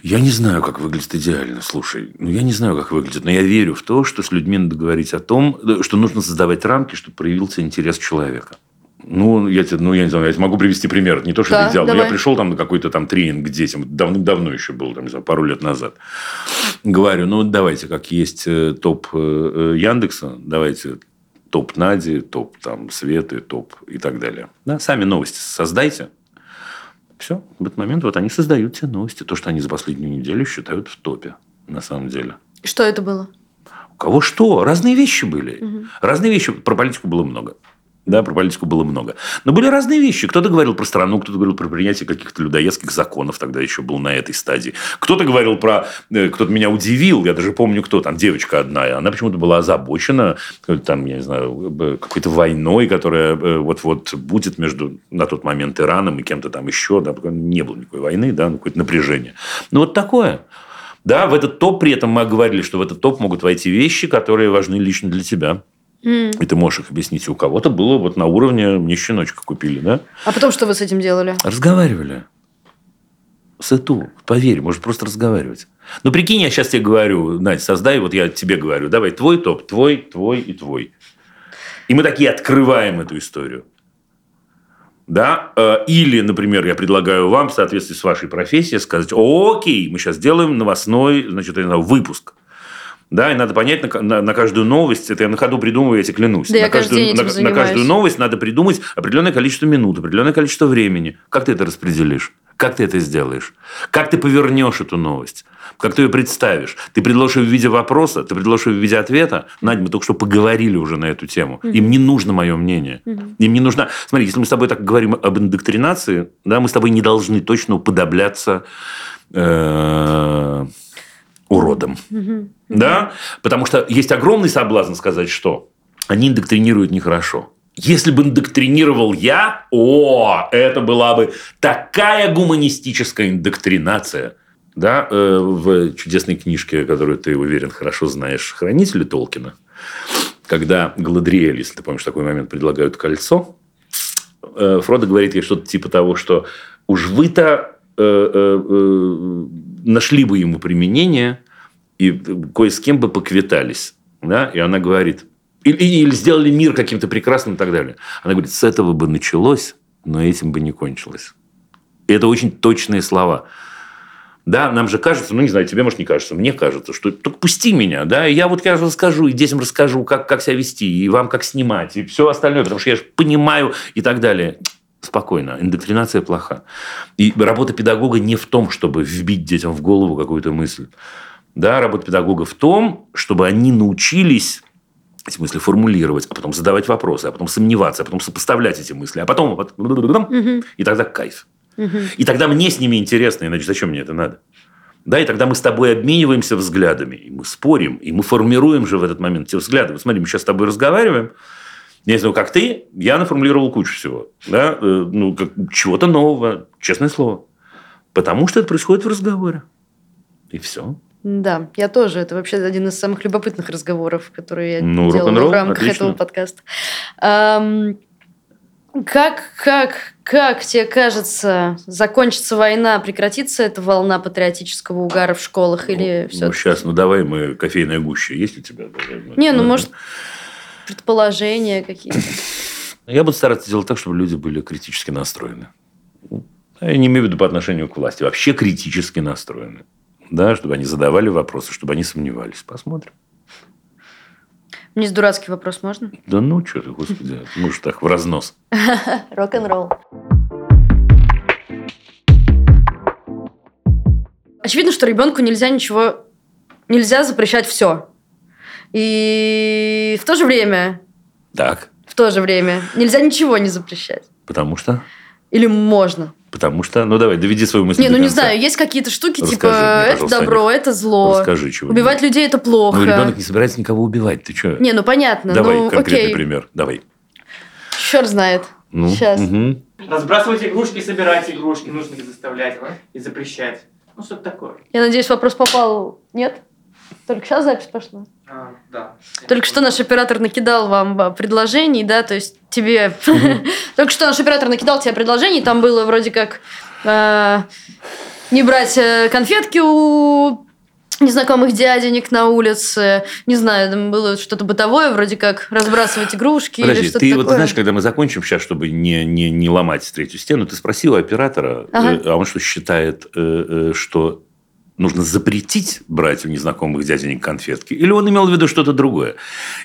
Я не знаю, как выглядит идеально, слушай. Ну, я не знаю, как выглядит, но я верю в то, что с людьми надо говорить о том, что нужно создавать рамки, чтобы проявился интерес человека. Ну, я тебе, ну, я не знаю, я могу привести пример. Не то, что да, ты но я пришел там на какой-то там тренинг к детям, давным-давно еще был, там, не знаю, пару лет назад. Говорю, ну, давайте, как есть э, топ э, Яндекса, давайте топ Нади, топ там Светы, топ и так далее. Да, сами новости создайте. Все, в этот момент вот они создают те новости, то, что они за последнюю неделю считают в топе, на самом деле. Что это было? У кого что? Разные вещи были. Угу. Разные вещи. Про политику было много. Да, про политику было много. Но были разные вещи. Кто-то говорил про страну, кто-то говорил про принятие каких-то людоедских законов. Тогда еще был на этой стадии. Кто-то говорил про... Э, кто-то меня удивил. Я даже помню, кто там. Девочка одна. Она почему-то была озабочена там, я не знаю, какой-то войной, которая э, вот-вот будет между на тот момент Ираном и кем-то там еще. Да, не было никакой войны, да, ну, какое-то напряжение. Ну, вот такое. Да, в этот топ при этом мы говорили, что в этот топ могут войти вещи, которые важны лично для тебя. Mm. И ты можешь их объяснить. У кого-то было вот на уровне «мне щеночка купили», да? А потом что вы с этим делали? Разговаривали. Сыту, поверь, может просто разговаривать. Ну, прикинь, я сейчас тебе говорю, Надь, создай, вот я тебе говорю, давай твой топ, твой, твой и твой. И мы такие открываем эту историю. Да? Э, или, например, я предлагаю вам в соответствии с вашей профессией сказать, окей, мы сейчас сделаем новостной значит, выпуск. Да, и надо понять на, на, на каждую новость, это я на ходу придумываю, я тебе клянусь. Да, на, я каждую, на, на каждую новость надо придумать определенное количество минут, определенное количество времени. Как ты это распределишь? Как ты это сделаешь? Как ты повернешь эту новость? Как ты ее представишь? Ты предложишь ее в виде вопроса, ты предложишь ее в виде ответа. Надь, мы только что поговорили уже на эту тему. Угу. Им не нужно мое мнение. Угу. Им не нужно... Смотри, если мы с тобой так говорим об индоктринации, да, мы с тобой не должны точно уподобляться э, уродом. Угу. Да? Потому что есть огромный соблазн сказать, что они индоктринируют нехорошо. Если бы индоктринировал я, о, это была бы такая гуманистическая индоктринация. Да, э, в чудесной книжке, которую ты, уверен, хорошо знаешь, «Хранители Толкина», когда Гладриэль, если ты помнишь такой момент, предлагают кольцо, э, Фродо говорит ей что-то типа того, что уж вы-то э, нашли бы ему применение, и кое с кем бы поквитались. Да? И она говорит, или, или сделали мир каким-то прекрасным и так далее. Она говорит, с этого бы началось, но этим бы не кончилось. И это очень точные слова. Да, нам же кажется, ну, не знаю, тебе, может, не кажется, мне кажется, что только пусти меня, да, и я вот я расскажу, и детям расскажу, как, как себя вести, и вам как снимать, и все остальное, потому что я же понимаю и так далее. Спокойно, индоктринация плоха. И работа педагога не в том, чтобы вбить детям в голову какую-то мысль. Да, работа педагога в том, чтобы они научились эти мысли формулировать, а потом задавать вопросы, а потом сомневаться, а потом сопоставлять эти мысли, а потом и тогда кайф. И тогда мне с ними интересно, иначе зачем мне это надо? Да, и тогда мы с тобой обмениваемся взглядами, и мы спорим, и мы формируем же в этот момент те взгляды. Вот смотри, мы сейчас с тобой разговариваем, я не знаю, как ты, я наформулировал кучу всего. Да? Ну, как, чего-то нового, честное слово. Потому что это происходит в разговоре. И все. Да, я тоже. Это вообще один из самых любопытных разговоров, которые я ну, делала в рамках отлично. этого подкаста. Эм, как, как, как тебе кажется, закончится война, прекратится эта волна патриотического угара в школах или ну, все? Ну, сейчас, ну давай мы кофейная гуща. Есть у тебя? Не, ну, может, предположения какие-то. Я буду стараться делать так, чтобы люди были критически настроены. Я не имею в виду по отношению к власти. Вообще критически настроены да, чтобы они задавали вопросы, чтобы они сомневались. Посмотрим. Меня есть дурацкий вопрос, можно? Да ну, что ты, господи, мы же так в разнос. Рок-н-ролл. Очевидно, что ребенку нельзя ничего, нельзя запрещать все. И в то же время, Так, в то же время нельзя ничего не запрещать. потому что... Или можно? Потому что... Ну, давай, доведи свою мысль Не, до ну не конца. знаю, есть какие-то штуки, Расскажи типа, мне, это добро, это зло. Расскажи чего Убивать людей это плохо. Ну, ребенок не собирается никого убивать. Ты что? Не, ну понятно, Давай ну конкретный окей. пример. Давай. Черт знает. Ну, Сейчас. мгм. Разбрасывать игрушки, собирать игрушки, нужно их заставлять и запрещать. Ну, что-то такое. Я надеюсь, вопрос попал. Нет? Только сейчас запись пошла. А, да. Только что наш оператор накидал вам а, предложений, да, то есть тебе... Только что наш оператор накидал тебе предложений, там было вроде как а, не брать э, конфетки у незнакомых дяденек на улице, не знаю, там было что-то бытовое, вроде как разбрасывать игрушки или Подожди, что-то ты такое. вот знаешь, когда мы закончим сейчас, чтобы не, не, не ломать третью стену, ты спросила оператора, Ага. э, а он что считает, э, э, что нужно запретить брать у незнакомых дяденек конфетки? Или он имел в виду что-то другое?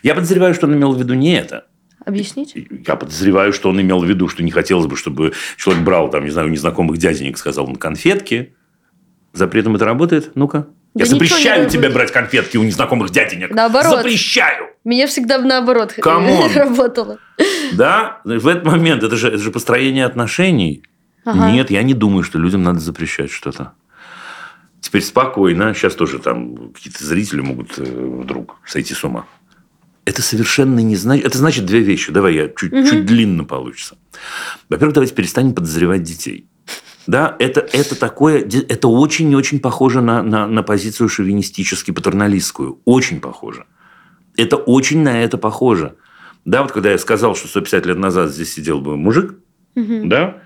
Я подозреваю, что он имел в виду не это. Объясните? Я подозреваю, что он имел в виду, что не хотелось бы, чтобы человек брал, там, не знаю, у незнакомых дяденек, сказал он, конфетки. Запретом это работает? Ну-ка. Да Я запрещаю тебе брать конфетки у незнакомых дяденек. Наоборот. Запрещаю. Меня всегда наоборот Come on. работало. Да, в этот момент это же, это же построение отношений. Ага. Нет, я не думаю, что людям надо запрещать что-то. Теперь спокойно. Сейчас тоже там какие-то зрители могут э, вдруг сойти с ума. Это совершенно не значит... Это значит две вещи. Давай я чуть, чуть длинно получится. Во-первых, давайте перестанем подозревать детей. Да, это, это такое... Это очень и очень похоже на, на, на позицию шовинистически-патерналистскую. Очень похоже. Это очень на это похоже. Да, вот когда я сказал, что 150 лет назад здесь сидел бы мужик, да,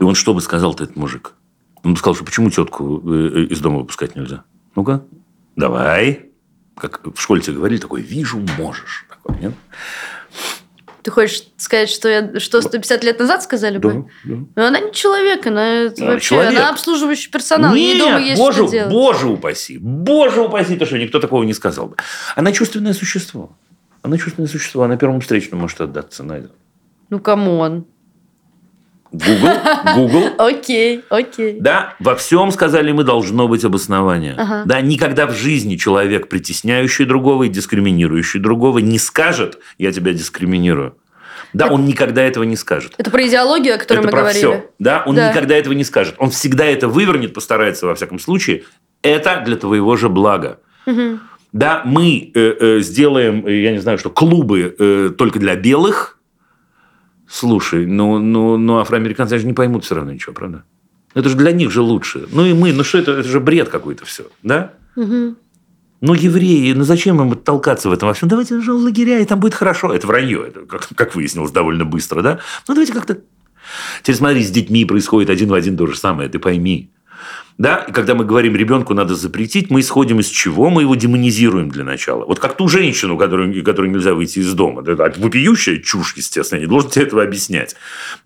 и он что бы сказал-то, этот мужик? Он бы сказал, что почему тетку э, из дома выпускать нельзя? Ну-ка, давай. Как в школе тебе говорили, такой, вижу, можешь. Такой, нет? Ты хочешь сказать, что, я, что 150 лет назад сказали бы? Да. Но она не человек, она это Она вообще, человек. она обслуживающий персонал, ей Нет, дома есть боже, что делать. боже упаси, боже упаси, то, что никто такого не сказал бы. Она чувственное существо. Она чувственное существо, она первому встречному может отдаться, Надя. Ну, come on. Google, Google, Окей, окей. Да, во всем, сказали мы, должно быть обоснование. Ага. Да, никогда в жизни человек, притесняющий другого и дискриминирующий другого, не скажет, я тебя дискриминирую. Да, он никогда этого не скажет. Это про идеологию, о которой это мы про говорили. все. Да, он Да. никогда этого не скажет. Он всегда это вывернет, постарается во всяком случае. Это для твоего же блага. Да, мы э, э, сделаем, э, я не знаю, что клубы э, только для белых. Слушай, ну, ну, ну афроамериканцы же не поймут все равно ничего, правда? Это же для них же лучше. Ну и мы, ну что это, это же бред какой-то все, да? Мгм. Ну, евреи, ну зачем им толкаться в этом во всем? Давайте же в лагеря, и там будет хорошо. Это вранье, это, как, как выяснилось довольно быстро, да? Ну, давайте как-то... Теперь смотри, с детьми происходит один в один то же самое, ты пойми. Да, и когда мы говорим, ребенку надо запретить, мы исходим из чего? Мы его демонизируем для начала. Вот как ту женщину, которой, которой нельзя выйти из дома. Это вопиющая чушь, естественно, я не должен тебе этого объяснять.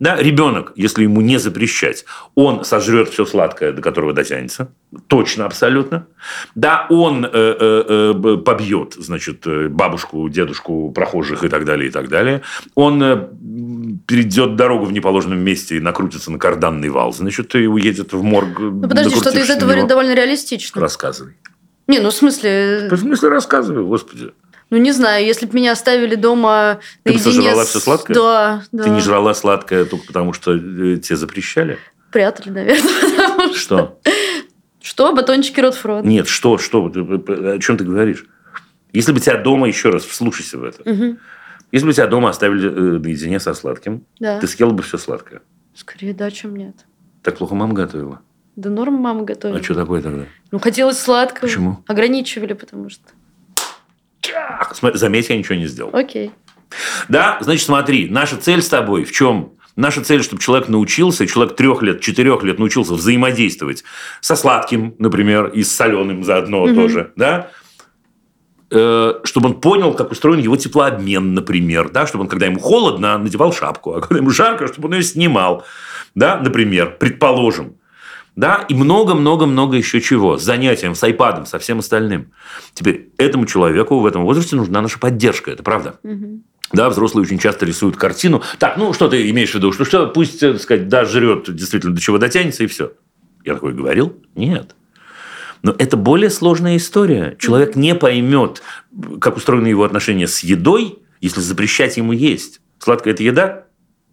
Да, ребенок, если ему не запрещать, он сожрет все сладкое, до которого дотянется. Точно, абсолютно. Да, он э, э, э, побьет, значит, бабушку, дедушку, прохожих и так далее, и так далее. Он перейдет дорогу в неположенном месте и накрутится на карданный вал, значит, и уедет в морг. Ну, подожди, что-то из этого довольно реалистично. Рассказывай. Не, ну, в смысле, В смысле, рассказывай, господи. ну, не знаю, если бы меня оставили дома Ты наедине сожрала с- всё сладкое? Да, да. Ты не жрала сладкое только потому, что э, тебе запрещали? Прятали, наверное. что- Что? Батончики Ротфрот. Нет, что, что? Ты- О чем ты говоришь? Если бы тебя дома, еще раз, вслушайся в это. Мгм. Если бы тебя дома оставили э, наедине со сладким, Да. ты съела бы все сладкое. Скорее да, чем нет. Так плохо мама готовила. Да норм мама готовит. А что такое тогда? Ну, хотелось сладкого. Почему? Ограничивали, потому что... Заметь, я ничего не сделал. Окей. Да, значит, смотри, наша цель с тобой в чем? Наша цель, чтобы человек научился, человек трех лет, четырех лет научился взаимодействовать со сладким, например, и с соленым заодно Мгм. тоже, да? Э, чтобы он понял, как устроен его теплообмен, например, да, чтобы он, когда ему холодно, надевал шапку, а когда ему жарко, чтобы он ее снимал, да, например, предположим. да, и много-много-много еще чего, с занятием, с айпадом, со всем остальным. Теперь этому человеку в этом возрасте нужна наша поддержка, это правда. Да, взрослые очень часто рисуют картину. Так, ну что ты имеешь в виду? Что, что пусть, так сказать, да, жрет действительно до чего дотянется и все. Я такой говорил? Нет. Но это более сложная история. Человек не поймет, как устроены его отношения с едой, если запрещать ему есть. Сладкая – это еда?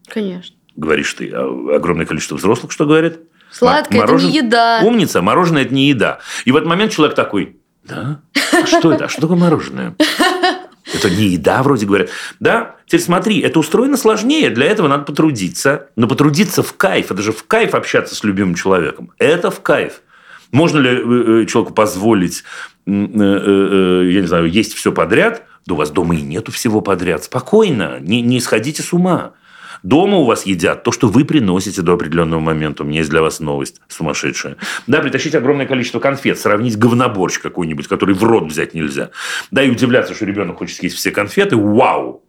Конечно. Говоришь ты. А огромное количество взрослых что говорят? Сладкое это не еда. Умница, мороженое это не еда. И в этот момент человек такой, да? А что это? А что такое мороженое? Это не еда, вроде говорят. Да, теперь смотри, это устроено сложнее, для этого надо потрудиться. Но потрудиться в кайф, это же в кайф общаться с любимым человеком. Это в кайф. Можно ли э, э, человеку позволить, э, я не знаю, есть все подряд? Да у вас дома и нету всего подряд. Спокойно, не, не сходите с ума. Дома у вас едят то, что вы приносите до определенного момента. У меня есть для вас новость сумасшедшая. Да, притащить огромное количество конфет, сравнить говноборщ какой-нибудь, который в рот взять нельзя. Да, и удивляться, что ребенок хочет съесть все конфеты. Вау!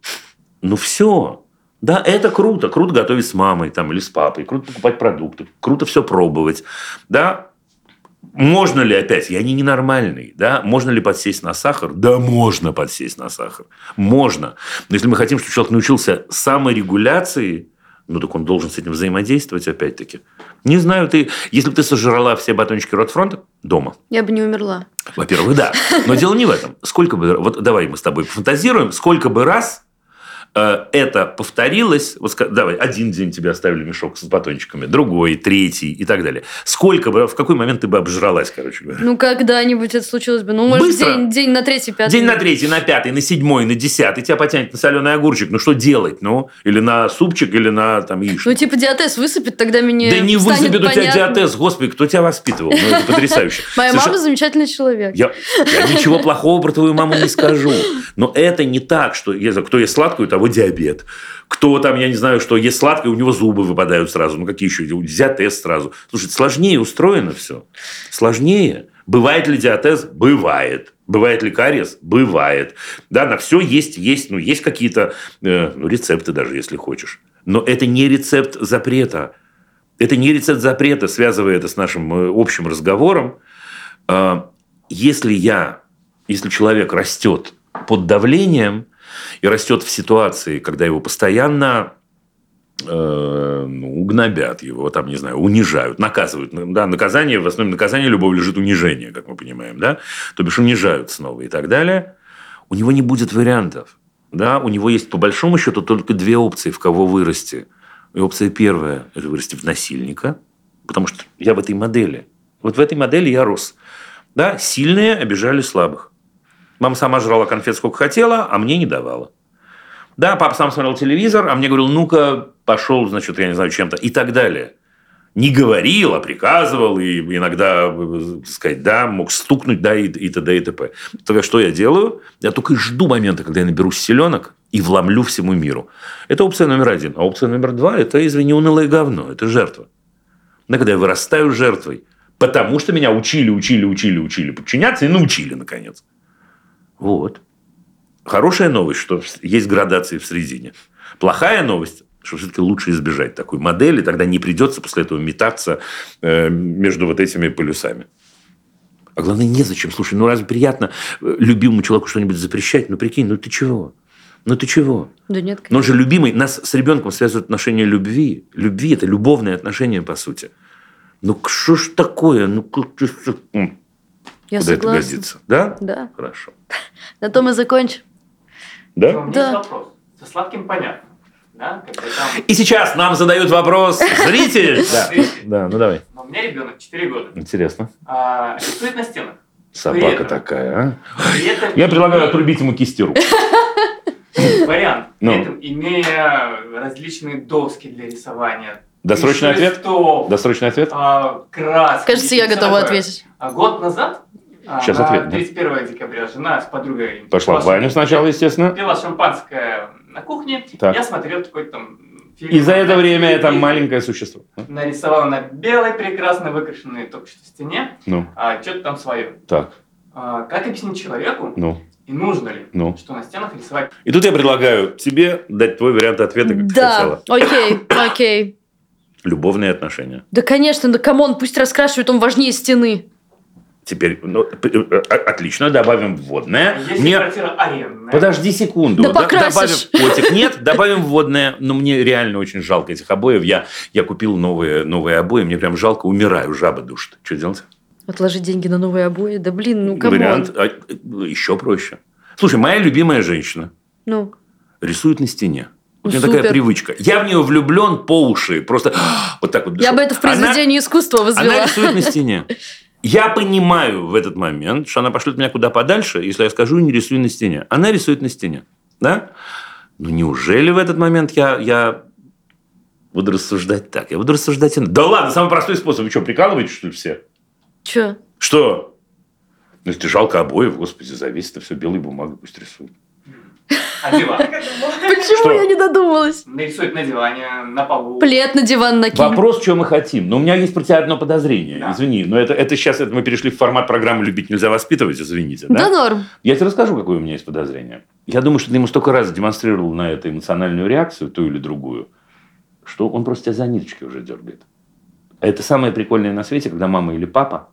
Ну все. Да, это круто. Круто готовить с мамой там, или с папой. Круто покупать продукты. Круто все пробовать. Да, можно ли опять, я не ненормальный, да, можно ли подсесть на сахар? Да, можно подсесть на сахар. Можно. Но если мы хотим, чтобы человек научился саморегуляции, ну, так он должен с этим взаимодействовать опять-таки. Не знаю, ты, если бы ты сожрала все батончики Ротфронта дома. Я бы не умерла. Во-первых, да. Но дело не в этом. Сколько бы, вот давай мы с тобой фантазируем, сколько бы раз это повторилось, вот давай, один день тебе оставили мешок с батончиками, другой, третий и так далее. Сколько бы, в какой момент ты бы обжралась, короче говоря? Ну, когда-нибудь это случилось бы. Ну, может, день, день на третий, пятый. День на третий, на пятый, на седьмой, на десятый. Тебя потянет на соленый огурчик. Ну, что делать? Ну, или на супчик, или на там яичницу. Ну, типа диатез высыпет, тогда меня Да не высыпет у тебя диатез. Господи, кто тебя воспитывал? Ну, это потрясающе. Моя мама замечательный человек. Я, я ничего плохого про твою маму не скажу. Но это не так, что кто ест сладкую, того диабет кто там, я не знаю, что ест сладкое, у него зубы выпадают сразу. Ну, какие еще? Диатез сразу. Слушай, сложнее устроено все. Сложнее. Бывает ли диатез? Бывает. Бывает ли кариес? Бывает. Да, на все есть, есть, ну, есть какие-то э, ну, рецепты даже, если хочешь. Но это не рецепт запрета. Это не рецепт запрета, связывая это с нашим э, общим разговором. Э, если я, если человек растет под давлением, и растет в ситуации, когда его постоянно э, ну, его, там, не знаю, унижают, наказывают. Да, наказание, в основе наказания любого лежит унижение, как мы понимаем, да? То бишь унижают снова и так далее. У него не будет вариантов. Да? У него есть, по большому счету, только две опции, в кого вырасти. И опция первая – это вырасти в насильника, потому что я в этой модели. Вот в этой модели я рос. Да? Сильные обижали слабых. Мама сама жрала конфет сколько хотела, а мне не давала. Да, папа сам смотрел телевизор, а мне говорил, ну-ка, пошел, значит, я не знаю, чем-то. И так далее. Не говорил, а приказывал, и иногда, так сказать, да, мог стукнуть, да, и, и т.д. и т.п. Тогда что я делаю? Я только жду момента, когда я наберусь селенок и вломлю всему миру. Это опция номер один. А опция номер два – это, извини, унылое говно, это жертва. Да, когда я вырастаю жертвой, потому что меня учили, учили, учили, учили подчиняться и научили, наконец. Вот. Хорошая новость, что есть градации в середине. Плохая новость, что все-таки лучше избежать такой модели, тогда не придется после этого метаться э, между вот этими полюсами. А главное, незачем. Слушай, ну разве приятно э, любимому человеку что-нибудь запрещать? Ну прикинь, ну ты чего? Ну ты чего? Да нет. Но он же любимый. Нас с ребенком связывают отношения любви. Любви – это любовные отношения, по сути. Ну что ж такое? Ну, я Куда согласна. это годится? Да? Да. Хорошо. На том и закончим. Да? У меня Да. есть вопрос. Со сладким понятно. Да? Когда там... И сейчас нам задают вопрос зритель. Да, да, ну давай. Но у меня ребенок 4 года. Интересно. А, рисует на стенах. Собака этом- такая, а? Этом Я предлагаю отрубить ему кисти рук. Вариант. Ну. При этом имея различные доски для рисования. Досрочный ответ? Досрочный ответ? а, краски. Кажется, я готова ответить. А год назад, а, Сейчас на ответ, да? 31 декабря, жена с подругой Пошла в баню сначала, естественно. пила шампанское на кухне. Так. Я смотрел какой-то там фильм. И за это время это маленькое существо. Нарисовала на белой, прекрасно выкрашенной только что стене, Ну, а, что-то там свое. так, А, как объяснить человеку, ну, и нужно ли, ну. что на стенах рисовать И тут я предлагаю тебе дать твой вариант ответа, как ты Да, хотела. окей, окей. Любовные отношения. Да, конечно, да come on, пусть раскрашивает, он важнее стены. Теперь, ну, э, э, отлично, добавим вводное. Если Мне- квартира арендная. Подожди секунду. Да покрасишь. добавим котик. Нет, добавим вводное. Но мне реально очень жалко этих обоев. Я, я купил новые, новые обои. Мне прям жалко. Умираю. Жаба душит. Что делать? Отложить деньги на новые обои? Да блин, ну come on. Вариант а, еще проще. Слушай, моя любимая женщина Ну, рисует на стене. Вот у Ну, меня такая привычка. Я в нее влюблен по уши. Просто вот так вот. я дышу. бы это в Она- произведении искусства Она возвела. рисует на стене. Я понимаю в этот момент, что она пошлет меня куда подальше, если я скажу, не рисуй на стене. Она рисует на стене. Да? Ну, неужели в этот момент я, я буду рассуждать так? Я буду рассуждать... иначе. Да ладно, самый простой способ. Вы что, прикалываетесь, что ли, все? Че? Что? Ну, если жалко обоев, господи, завесит, это все белой бумагой пусть рисует. А диван? Почему Что? я не додумалась? Нарисует на диване, на полу. Плед на диван накинь. Вопрос, что мы хотим. Но у меня есть про тебя одно подозрение. Да. Извини, но это, это сейчас это мы перешли в формат программы «Любить нельзя воспитывать», извините. Да норм. Я тебе расскажу, какое у меня есть подозрение. Я думаю, что ты ему столько раз демонстрировал на это эмоциональную реакцию, ту или другую, что он просто тебя за ниточки уже дергает. Это самое прикольное на свете, когда мама или папа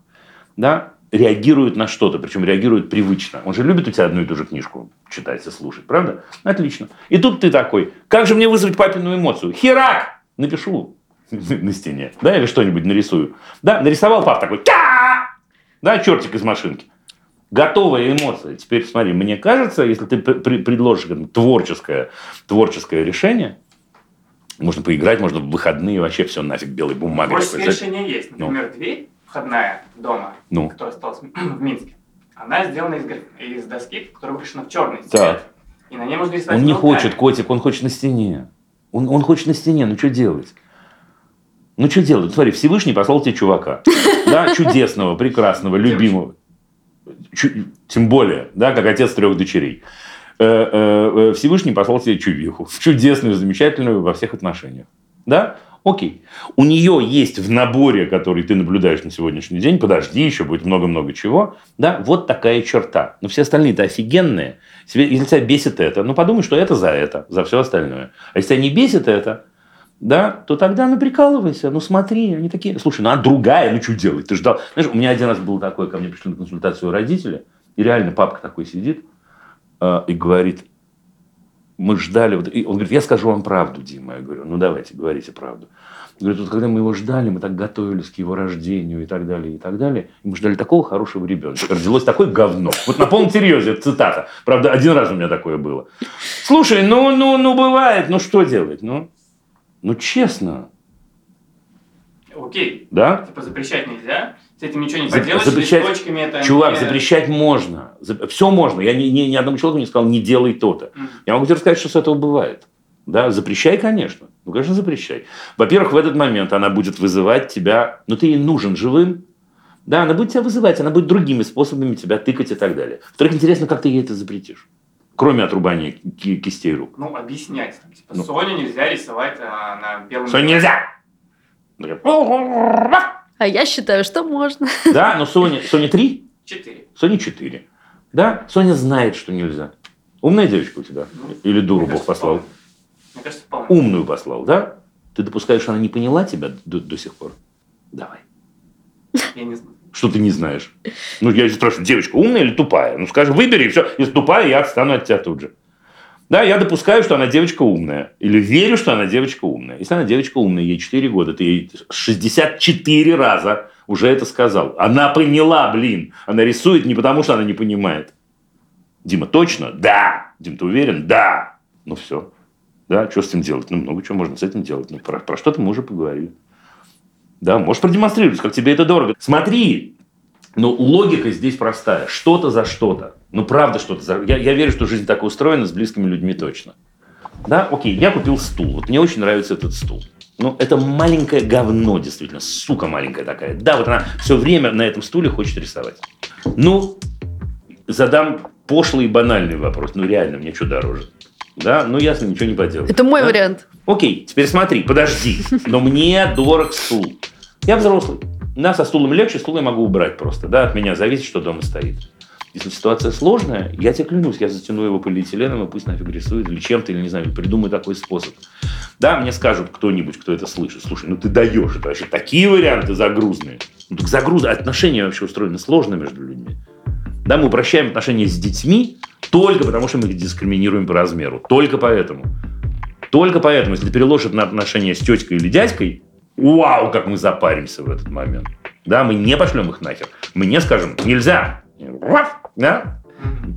да, реагируют на что-то, причем реагируют привычно. Он же любит у тебя одну и ту же книжку читать и слушать, правда? Отлично. И тут ты такой, как же мне вызвать папину эмоцию? Херак! Напишу на стене, да, или что-нибудь нарисую. Да, нарисовал пап такой, «Ка!» да, чертик из машинки. Готовая эмоция. Теперь смотри, мне кажется, если ты предложишь творческое, творческое решение, можно поиграть, можно в выходные вообще все нафиг белой бумагой. Знаешь. решение есть. Например, дверь входная дома, Ну. которая осталась в Минске, она сделана из, из доски, которая выкрашена в черный цвет. Так. И на ней можно рисовать Он не хочет, котик, он хочет на стене. Он, он хочет на стене, ну что делать? Ну что делать? Смотри, Всевышний послал тебе чувака. Да, чудесного, прекрасного, любимого. Тем более, да, как отец трех дочерей. Э, э, э, Всевышний послал тебе чувиху. Чудесную, замечательную во всех отношениях. Да? Окей. У нее есть в наборе, который ты наблюдаешь на сегодняшний день, подожди, еще будет много-много чего, да, вот такая черта. Но все остальные-то офигенные. Если тебя бесит это, ну подумай, что это за это, за все остальное. А если тебя не бесит это, да, то тогда ну прикалывайся, ну смотри, они такие, слушай, ну а другая, ну что делать, ты ждал. Знаешь, у меня один раз было такое, ко мне пришли на консультацию родители, и реально папка такой сидит э, и говорит, мы ждали, вот, и он говорит, я скажу вам правду, Дима. Я говорю, ну давайте, говорите правду. Он Говорит, вот когда мы его ждали, мы так готовились к его рождению и так далее, и так далее. И мы ждали такого хорошего ребенка. Родилось такое говно. Вот на полном серьезе, это цитата. Правда, один раз у меня такое было. Слушай, ну, ну, ну, бывает, ну что делать? Ну, ну честно, Окей. да? Типа запрещать нельзя. С этим ничего не поделаешь. запрещать- листочками это Чувак, не- запрещать можно. Все можно. Я ни, ни, ни одному человеку не сказал, не делай то-то. Мгм. Я могу тебе рассказать, что с этого бывает. Да, запрещай, конечно. Ну, конечно, запрещай. Во-первых, в этот момент она будет вызывать тебя, ну, ты ей нужен живым, да, она будет тебя вызывать, она будет другими способами тебя тыкать и так далее. Во-вторых, интересно, как ты ей это запретишь. Кроме отрубания ки- кистей рук. Ну, объяснять. Там, типа, Ну. Соню нельзя рисовать а, на белом... Соня, нельзя! А я считаю, что можно. Да, но Соня, Соня 3, Четыре. Соня 4. Да, Соня знает, что нельзя. Умная девочка у тебя? Или дуру Бог послал? вполне. Мне кажется, вполне. Умную послал, да? Ты допускаешь, что она не поняла тебя до, до сих пор? Давай. Я не знаю. Что ты не знаешь? Ну, я спрашиваю, девочка умная или тупая? Ну, скажи, выбери, и все. Если тупая, я отстану от тебя тут же. Да, я допускаю, что она девочка умная. Или верю, что она девочка умная. Если она девочка умная, ей 4 года, ты ей 64 раза уже это сказал. Она поняла, блин. Она рисует не потому, что она не понимает. Дима, точно? Да. Дим, ты уверен? Да. Ну, все. Да, что с этим делать? Ну, много чего можно с этим делать. Ну, про, про что-то мы уже поговорили. Да, можешь продемонстрировать, как тебе это дорого. Смотри, но логика здесь простая. Что-то за что-то. Ну, правда, что-то за... Я, я верю, что жизнь так устроена, с близкими людьми точно. Да, окей, я купил стул. Вот мне очень нравится этот стул. Ну, это маленькое говно, действительно. Сука маленькая такая. Да, вот она все время на этом стуле хочет рисовать. Ну, задам пошлый и банальный вопрос. Ну, реально, мне что дороже? Да, ну, ясно, ничего не поделать. Это мой Да? вариант. Окей, теперь смотри, подожди. Но мне дорог стул. Я взрослый. Да, со стулом легче, стул я могу убрать просто. Да, от меня зависит, что дома стоит. Если ситуация сложная, я тебе клянусь, я затяну его полиэтиленом, и пусть нафиг рисует, или чем-то, или не знаю, или придумаю такой способ. Да, мне скажут кто-нибудь, кто это слышит, слушай, ну ты даешь, это вообще такие варианты загрузные. Ну так загрузы, отношения вообще устроены сложно между людьми. Да, мы упрощаем отношения с детьми только потому, что мы их дискриминируем по размеру. Только поэтому. Только поэтому, если переложат на отношения с теткой или дядькой, вау, как мы запаримся в этот момент. Да, мы не пошлем их нахер. Мы не скажем, нельзя. Да?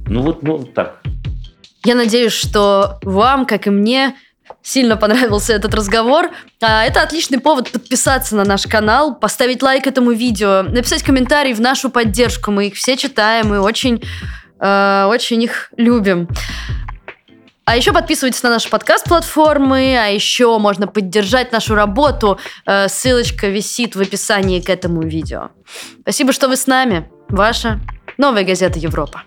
Ну вот, ну так. Я надеюсь, что вам, как и мне, сильно понравился этот разговор. А, это отличный повод подписаться на наш канал, поставить лайк этому видео, написать комментарий в нашу поддержку. Мы их все читаем и очень, э, очень их любим. А еще подписывайтесь на наши подкаст-платформы, а еще можно поддержать нашу работу. Э, ссылочка висит в описании к этому видео. Спасибо, что вы с нами. Ваша новая газета Европа.